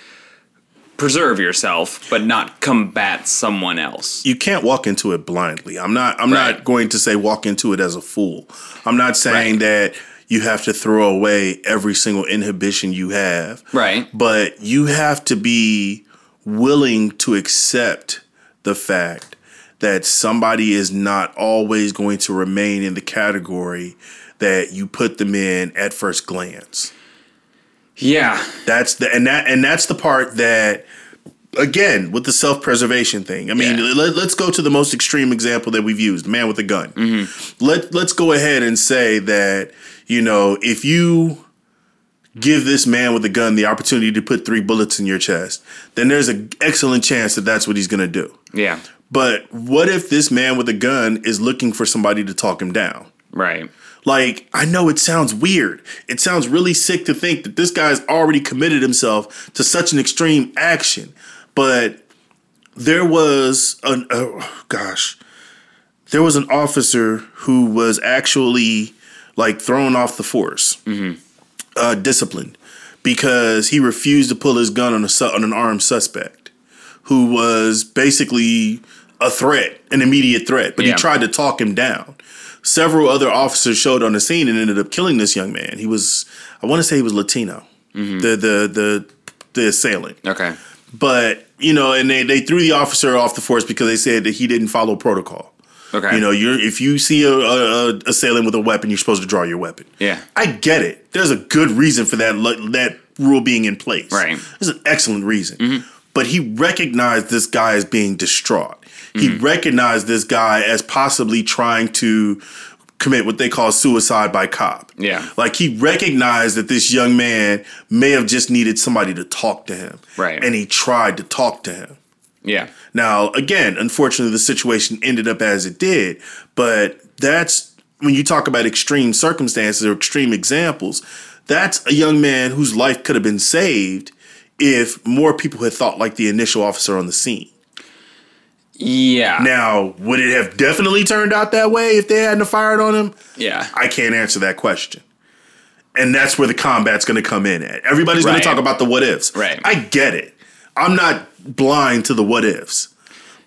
Speaker 2: preserve yourself but not combat someone else.
Speaker 3: you can't walk into it blindly. I'm not I'm
Speaker 2: Right.
Speaker 3: not going to say walk into it as a fool. I'm not saying
Speaker 2: Right.
Speaker 3: that you have to throw away every single inhibition you have.
Speaker 2: Right.
Speaker 3: But you have to be willing to accept the fact that somebody is not always going to remain in the category that you put them in at first glance.
Speaker 2: Yeah.
Speaker 3: That's the and that and that's the part that again with the self-preservation thing. I mean,
Speaker 2: Yeah.
Speaker 3: let, us go to the most extreme example that we've used, man with a gun. Mm-hmm. Let let's go ahead and say that, you know, if you give this man with a gun the opportunity to put three bullets in your chest, then there's an excellent chance that that's what he's going to do.
Speaker 2: Yeah.
Speaker 3: But what if this man with a gun is looking for somebody to talk him down?
Speaker 2: Right.
Speaker 3: Like, I know it sounds weird. It sounds really sick to think that this guy's already committed himself to such an extreme action. But there was an, oh gosh, there was an officer who was actually like thrown off the force, uh, disciplined, because he refused to pull his gun on a su- on an armed suspect who was basically a threat, an immediate threat. But
Speaker 2: Yeah.
Speaker 3: he tried to talk him down. Several other officers showed on the scene and ended up killing this young man. He was, I want to say, he was Latino, mm-hmm. the the the the assailant
Speaker 2: Okay.
Speaker 3: but you know, and they, they threw the officer off the force because they said that he didn't follow protocol.
Speaker 2: Okay.
Speaker 3: You know, you're if you see a, a, a assailant with a weapon, you're supposed to draw your weapon.
Speaker 2: Yeah.
Speaker 3: I get it. There's a good reason for that that rule being in place.
Speaker 2: Right.
Speaker 3: There's an excellent reason. Mm-hmm. But he recognized this guy as being distraught. He mm-hmm. recognized this guy as possibly trying to commit what they call suicide by cop.
Speaker 2: Yeah.
Speaker 3: Like he recognized that this young man may have just needed somebody to talk to him.
Speaker 2: Right.
Speaker 3: And he tried to talk to him.
Speaker 2: Yeah.
Speaker 3: Now, again, unfortunately, the situation ended up as it did, but that's when you talk about extreme circumstances or extreme examples, that's a young man whose life could have been saved if more people had thought like the initial officer on the scene.
Speaker 2: Yeah.
Speaker 3: Now, would it have definitely turned out that way if they hadn't fired on him?
Speaker 2: yeah.
Speaker 3: I can't answer that question. And that's where the combat's going to come in at. Everybody's going to talk about the what ifs.
Speaker 2: Right.
Speaker 3: I get it. I'm not blind to the what ifs.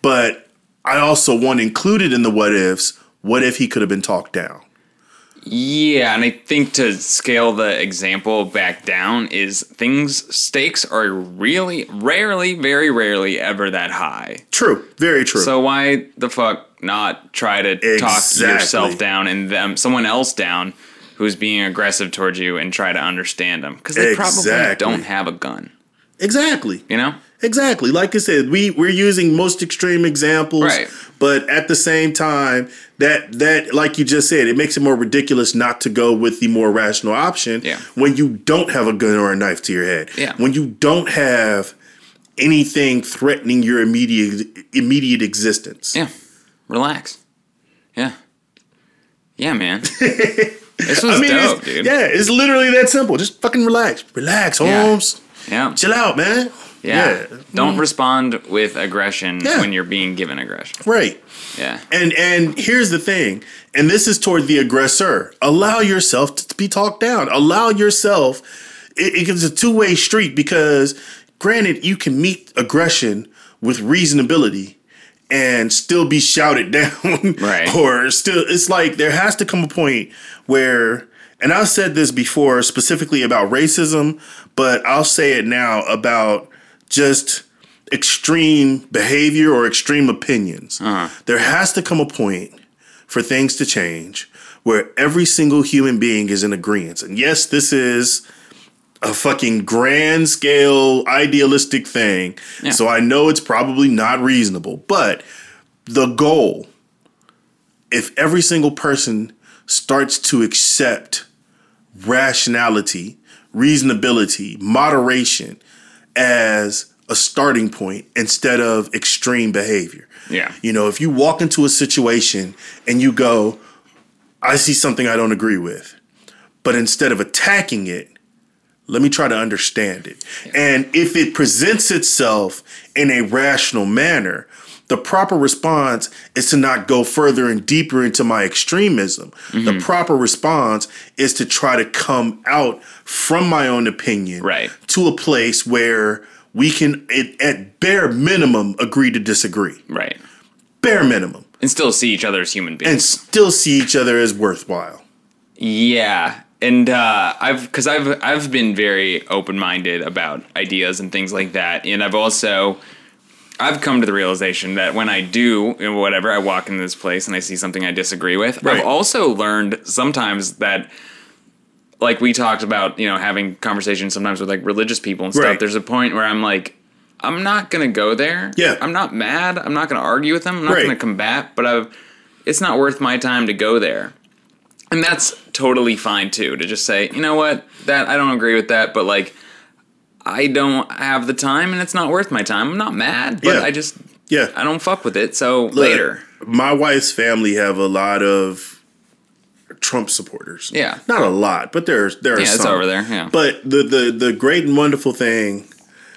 Speaker 3: But I also want included in the what ifs, what if he could have been talked down?
Speaker 2: Yeah, and I think to scale the example back down is things stakes are really rarely, very rarely ever that high.
Speaker 3: True. Very true.
Speaker 2: So why the fuck not try to talk yourself down and them someone else down who's being aggressive towards you and try to understand them because they probably don't have a gun.
Speaker 3: Exactly.
Speaker 2: You know?
Speaker 3: Exactly. Like I said, we we're using most extreme examples,
Speaker 2: Right.
Speaker 3: but at the same time, that that like you just said, it makes it more ridiculous not to go with the more rational option
Speaker 2: Yeah.
Speaker 3: when you don't have a gun or a knife to your head.
Speaker 2: Yeah.
Speaker 3: When you don't have anything threatening your immediate immediate existence.
Speaker 2: Yeah. Relax. Yeah. Yeah, man. [LAUGHS] this was
Speaker 3: I mean,
Speaker 2: dope, dude.
Speaker 3: yeah, it's literally that simple. Just fucking relax. Relax, Holmes.
Speaker 2: Yeah.
Speaker 3: Chill out, man.
Speaker 2: Yeah. Don't mm. respond with aggression
Speaker 3: Yeah.
Speaker 2: when you're being given aggression.
Speaker 3: Right.
Speaker 2: Yeah.
Speaker 3: And and here's the thing, and this is toward the aggressor. Allow yourself to be talked down. Allow yourself. It, it's a two way street because, granted, you can meet aggression with reasonability and still be shouted [LAUGHS] down,
Speaker 2: Right.
Speaker 3: Or still, it's like there has to come a point where, and I've said this before specifically about racism, but I'll say it now about just extreme behavior or extreme opinions. Uh-huh. There has to come a point for things to change where every single human being is in agreement. And yes, this is a fucking grand scale idealistic thing.
Speaker 2: Yeah.
Speaker 3: So I know it's probably not reasonable, but the goal if every single person starts to accept rationality, reasonability, moderation as a starting point instead of extreme behavior.
Speaker 2: Yeah.
Speaker 3: You know, if you walk into a situation and you go, I see something I don't agree with, but instead of attacking it, let me try to understand it. And if it presents itself in a rational manner, the proper response is to not go further and deeper into my extremism. The proper response is to try to come out from my own opinion
Speaker 2: Right.
Speaker 3: to a place where we can, at, at bare minimum, agree to disagree.
Speaker 2: Right.
Speaker 3: Bare minimum.
Speaker 2: And still see each other as human beings.
Speaker 3: And still see each other as worthwhile.
Speaker 2: Yeah, and uh, I've because I've I've been very open minded about ideas and things like that, and I've also I've come to the realization that when I do whatever, I walk into this place and I see something I disagree with.
Speaker 3: Right.
Speaker 2: I've also learned sometimes that. Like we talked about, you know, having conversations sometimes with like religious people and stuff.
Speaker 3: Right.
Speaker 2: There's a point where I'm like, I'm not gonna go there.
Speaker 3: Yeah.
Speaker 2: I'm not mad. I'm not gonna argue with them. I'm not
Speaker 3: Right.
Speaker 2: gonna combat. But I've, it's not worth my time to go there. And that's totally fine too to just say, you know what, that I don't agree with that, but like I don't have the time and it's not worth my time. I'm not mad, but
Speaker 3: Yeah.
Speaker 2: I just
Speaker 3: Yeah.
Speaker 2: I don't fuck with it. So
Speaker 3: Look,
Speaker 2: later.
Speaker 3: My wife's family have a lot of Trump supporters.
Speaker 2: Yeah.
Speaker 3: Not a lot, but there's there are
Speaker 2: Yeah, it's
Speaker 3: some.
Speaker 2: over there, yeah.
Speaker 3: But the the the great and wonderful thing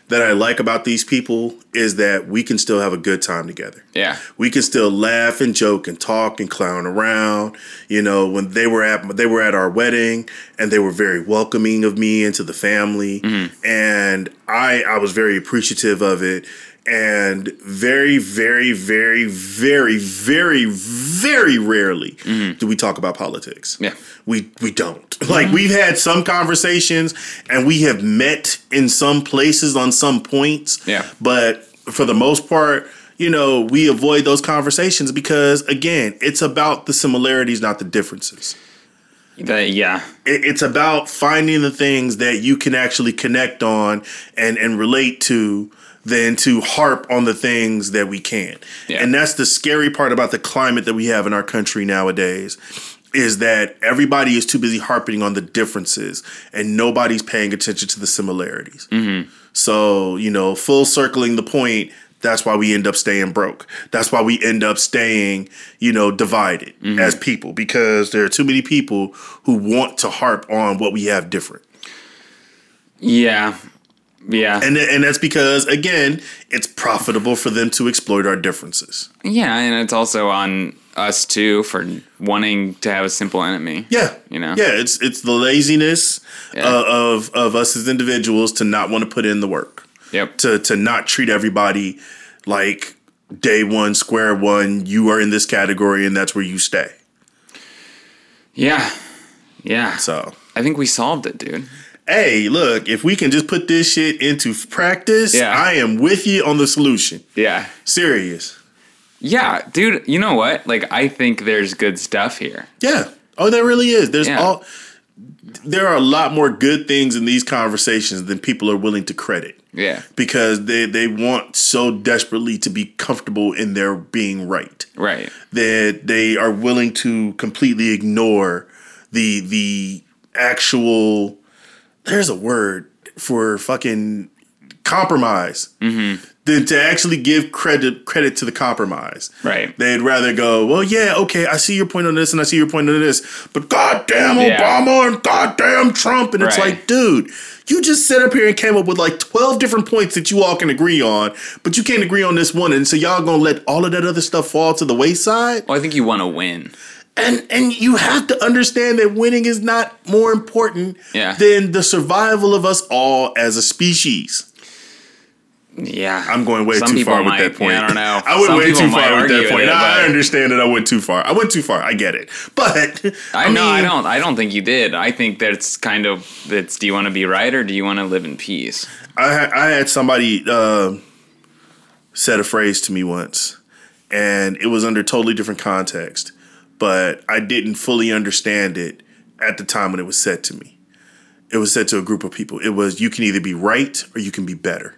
Speaker 3: that I like about these people is that we can still have a good time together.
Speaker 2: Yeah.
Speaker 3: We can still laugh and joke and talk and clown around. You know, when they were at they were at our wedding and they were very welcoming of me into the family, mm-hmm. and I I was very appreciative of it. And very, very, very, very, very, very rarely mm-hmm. do we talk about politics.
Speaker 2: Yeah.
Speaker 3: We we don't. [LAUGHS] Like we've had some conversations and we have met in some places on some points.
Speaker 2: Yeah.
Speaker 3: But for the most part, you know, we avoid those conversations because again, it's about the similarities, not the differences.
Speaker 2: Yeah.
Speaker 3: It, it's about finding the things that you can actually connect on and and relate to than to harp on the things that we can't.
Speaker 2: Yeah.
Speaker 3: And that's the scary part about the climate that we have in our country nowadays is that everybody is too busy harping on the differences and nobody's paying attention to the similarities. Mm-hmm. So, you know, full circling the point, that's why we end up staying broke. That's why we end up staying, you know, divided mm-hmm. as people because there are too many people who want to harp on what we have different.
Speaker 2: Yeah. Yeah.
Speaker 3: And and that's because again, it's profitable for them to exploit our differences.
Speaker 2: yeah, and it's also on us too for wanting to have a simple enemy.
Speaker 3: Yeah.
Speaker 2: You know?
Speaker 3: Yeah, it's it's the laziness
Speaker 2: Yeah.
Speaker 3: uh, of of us as individuals to not want to put in the work.
Speaker 2: Yep.
Speaker 3: to to not treat everybody like day one, square one. You are in this category, and that's where you stay.
Speaker 2: Yeah. Yeah.
Speaker 3: So,
Speaker 2: I think we solved it, dude.
Speaker 3: Hey, look, if we can just put this shit into practice,
Speaker 2: Yeah.
Speaker 3: I am with you on the solution.
Speaker 2: Yeah.
Speaker 3: Serious.
Speaker 2: Yeah, dude, you know what? Like I think there's good stuff here.
Speaker 3: Yeah. Oh, there really is. There's
Speaker 2: Yeah.
Speaker 3: all. There are a lot more good things in these conversations than people are willing to credit.
Speaker 2: Yeah.
Speaker 3: Because they, they want so desperately to be comfortable in their being right.
Speaker 2: Right.
Speaker 3: that they are willing to completely ignore the the actual there's a word for fucking compromise mm-hmm. than to actually give credit credit to the compromise.
Speaker 2: Right.
Speaker 3: They'd rather go, well, yeah, okay, I see your point on this and I see your point on this, but goddamn
Speaker 2: Yeah.
Speaker 3: Obama and goddamn Trump, and it's
Speaker 2: Right.
Speaker 3: like, dude, you just sat up here and came up with like twelve different points that you all can agree on, but you can't agree on this one, and so y'all gonna let all of that other stuff fall to the wayside?
Speaker 2: Well, I think you want to win.
Speaker 3: And and you have to understand that winning is not more important
Speaker 2: Yeah.
Speaker 3: than the survival of us all as a species.
Speaker 2: Yeah,
Speaker 3: I'm going way
Speaker 2: Some
Speaker 3: too far with that point.
Speaker 2: yeah, I don't know.
Speaker 3: I went
Speaker 2: Some
Speaker 3: way too far with that point.
Speaker 2: it,
Speaker 3: I understand that I went too far. I went too far. I get it. [LAUGHS] But
Speaker 2: I,
Speaker 3: I,
Speaker 2: no, I don't. I don't think you did. I think that it's kind of it's. Do you want to be right or do you want to live in peace?
Speaker 3: I had, I had somebody uh, said a phrase to me once, and it was under totally different context, but I didn't fully understand it at the time when it was said to me. It was said to a group of people. It was you can either be right or you can be better.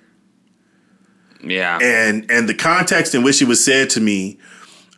Speaker 2: Yeah,
Speaker 3: and and the context in which it was said to me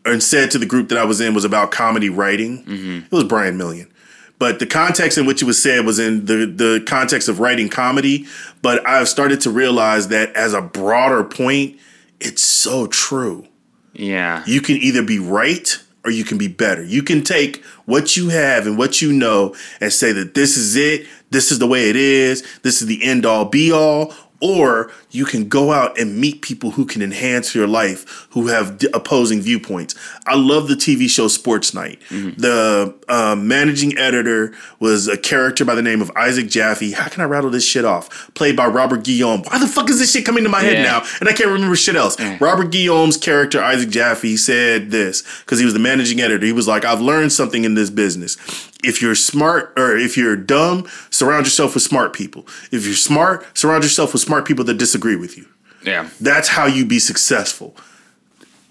Speaker 3: and said to the group that I was in was about comedy writing. Mm-hmm. It was Brian Million. But the context in which it was said was in the, the context of writing comedy. But I've started to realize that as a broader point, it's so true.
Speaker 2: yeah,
Speaker 3: You can either be right or you can be better. You can take what you have and what you know and say that this is it, this is the way it is, this is the end all be all, or you can go out and meet people who can enhance your life, who have d- opposing viewpoints. I love the TV show Sports Night. The um, managing editor was a character by the name of Isaac Jaffe. How can I rattle this shit off? Played by Robert Guillaume. Why the fuck is this shit coming to my head now? And I can't remember shit else. Robert Guillaume's character, Isaac Jaffe, said this because he was the managing editor. He was like, I've learned something in this business. If you're smart or if you're dumb, surround yourself with smart people. If you're smart, surround yourself with smart people that disagree with you.
Speaker 2: yeah,
Speaker 3: That's how you be successful.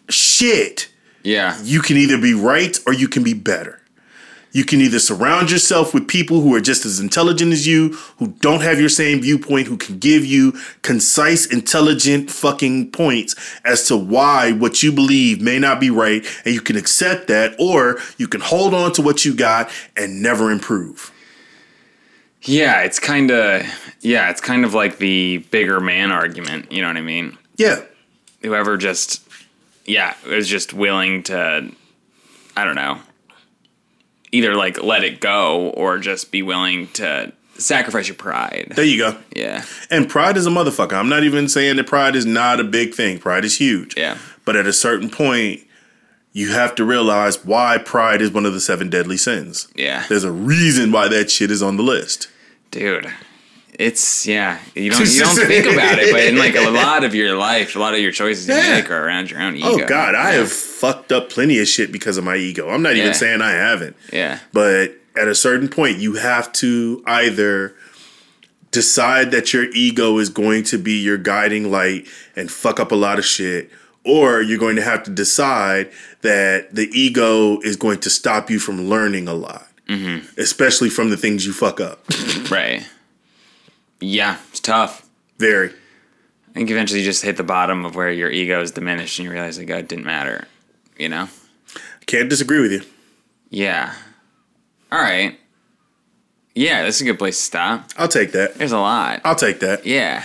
Speaker 3: Shit.
Speaker 2: yeah.
Speaker 3: You can either be right or you can be better. You can either surround yourself with people who are just as intelligent as you, who don't have your same viewpoint, who can give you concise, intelligent fucking points as to why what you believe may not be right, and you can accept that, or you can hold on to what you got and never improve.
Speaker 2: Yeah, it's kind of yeah, it's kind of like the bigger man argument. You know what I mean?
Speaker 3: Yeah.
Speaker 2: Whoever just yeah is just willing to, I don't know, either like let it go or just be willing to sacrifice your pride.
Speaker 3: There you go.
Speaker 2: Yeah,
Speaker 3: And pride is a motherfucker. I'm not even saying that pride is not a big thing. Pride is huge.
Speaker 2: Yeah.
Speaker 3: But at a certain point, you have to realize why pride is one of the seven deadly sins.
Speaker 2: yeah,
Speaker 3: There's a reason why that shit is on the list.
Speaker 2: dude. It's yeah. You [LAUGHS] don't you don't think about it, but in like a lot of your life, a lot of your choices you
Speaker 3: Yeah.
Speaker 2: make are around your own oh, ego.
Speaker 3: Oh God, I
Speaker 2: Yeah.
Speaker 3: have fucked up plenty of shit because of my ego. I'm not
Speaker 2: Yeah.
Speaker 3: even saying I haven't.
Speaker 2: Yeah,
Speaker 3: But at a certain point, you have to either decide that your ego is going to be your guiding light and fuck up a lot of shit, or you're going to have to decide that the ego is going to stop you from learning a lot, mm-hmm. especially from the things you fuck up. [LAUGHS]
Speaker 2: right. Yeah, it's tough.
Speaker 3: Very.
Speaker 2: I think eventually you just hit the bottom of where your ego is diminished and you realize like, oh, it didn't matter. You know?
Speaker 3: Can't disagree with you.
Speaker 2: Yeah. All right. Yeah, this is a good place to stop.
Speaker 3: I'll take that.
Speaker 2: There's a lot.
Speaker 3: I'll take that.
Speaker 2: Yeah.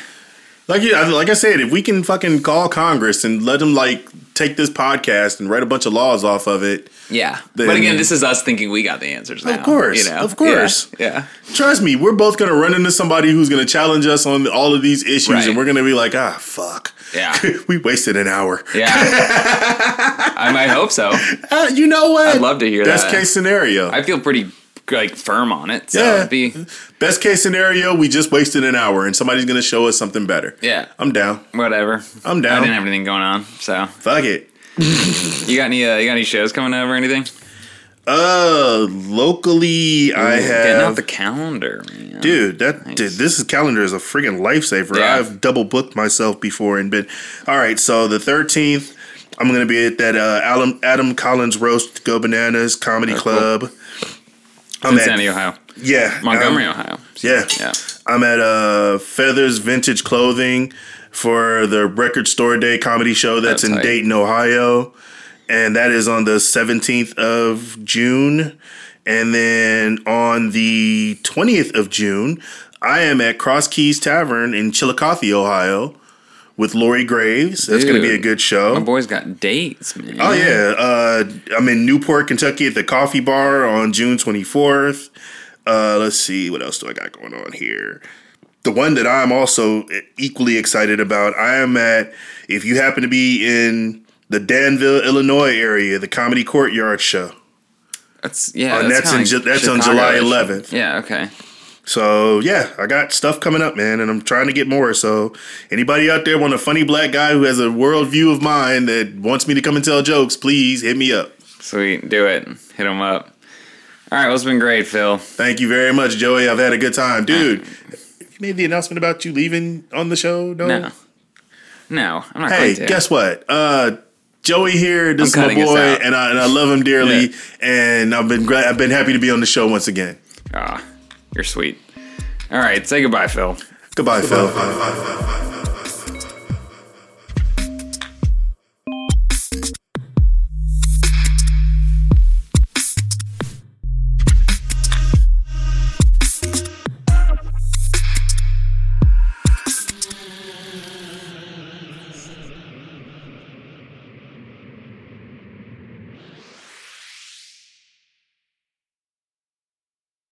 Speaker 3: Like you, like I said, if we can fucking call Congress and let them like take this podcast and write a bunch of laws off of it,
Speaker 2: Yeah.
Speaker 3: Then-
Speaker 2: but again, this is us thinking we got the answers now.
Speaker 3: Of course,
Speaker 2: You know?
Speaker 3: of course.
Speaker 2: Yeah.
Speaker 3: trust me, we're both gonna run into somebody who's gonna challenge us on all of these issues,
Speaker 2: Right.
Speaker 3: and we're gonna be like, ah, fuck,
Speaker 2: Yeah. [LAUGHS]
Speaker 3: we wasted an hour.
Speaker 2: Yeah. [LAUGHS] I might hope so.
Speaker 3: Uh, you know what?
Speaker 2: I'd love to hear
Speaker 3: Best
Speaker 2: that.
Speaker 3: Best case scenario.
Speaker 2: I feel pretty like firm on it. So
Speaker 3: Yeah.
Speaker 2: it'd be
Speaker 3: Best case scenario, we just wasted an hour, and somebody's gonna show us something better.
Speaker 2: yeah.
Speaker 3: I'm down.
Speaker 2: Whatever.
Speaker 3: I'm down.
Speaker 2: I didn't have anything going on. So
Speaker 3: Fuck it. [LAUGHS]
Speaker 2: you got any uh, you got any shows coming up or anything?
Speaker 3: Uh, locally, I have
Speaker 2: Getting off the calendar, man.
Speaker 3: Dude, that dude, this is calendar is a freaking lifesaver.
Speaker 2: Yeah.
Speaker 3: I've double booked myself before and been all right. So the thirteenth, I'm gonna be at that uh, Adam Adam Collins roast Go Bananas Comedy
Speaker 2: cool.
Speaker 3: Club. I'm
Speaker 2: Cincinnati,
Speaker 3: at,
Speaker 2: Ohio.
Speaker 3: yeah,
Speaker 2: Montgomery,
Speaker 3: um,
Speaker 2: Ohio.
Speaker 3: yeah,
Speaker 2: Yeah.
Speaker 3: I'm at uh, Feathers Vintage Clothing for the Record Store Day comedy show that's,
Speaker 2: That's
Speaker 3: in
Speaker 2: tight.
Speaker 3: Dayton, Ohio. And that is on the 17th of June. And then on the 20th of June, I am at Cross Keys Tavern in Chillicothe, Ohio with Lori Graves. That's going to be a good show.
Speaker 2: My boy's got dates, man.
Speaker 3: Oh yeah, uh, I'm in Newport, Kentucky, at the Coffee Bar on June 24th. Uh, let's see, what else do I got going on here? The one that I'm also equally excited about. I am at. If you happen to be in the Danville, Illinois area, the Comedy Courtyard show.
Speaker 2: That's yeah.
Speaker 3: Uh, that's
Speaker 2: kinda
Speaker 3: in Ju- that's on July 11th.
Speaker 2: Yeah. Okay.
Speaker 3: So yeah, I got stuff coming up, man, and I'm trying to get more. So anybody out there want a funny black guy who has a worldview of mine that wants me to come and tell jokes, please hit me up.
Speaker 2: Sweet, do it. Hit him up. All right, well, it's been great, Phil.
Speaker 3: Thank you very much, Joey. I've had a good time, dude. You made the announcement about you leaving on the show. No,
Speaker 2: No, no, I'm not
Speaker 3: Hey, guess what? Uh, Joey here. This
Speaker 2: I'm
Speaker 3: is my boy, and I and I love him dearly.
Speaker 2: Yeah.
Speaker 3: And I've been glad. I've been happy to be on the show once again.
Speaker 2: Ah, you're sweet. All right, say goodbye, Phil.
Speaker 3: Goodbye, Phil.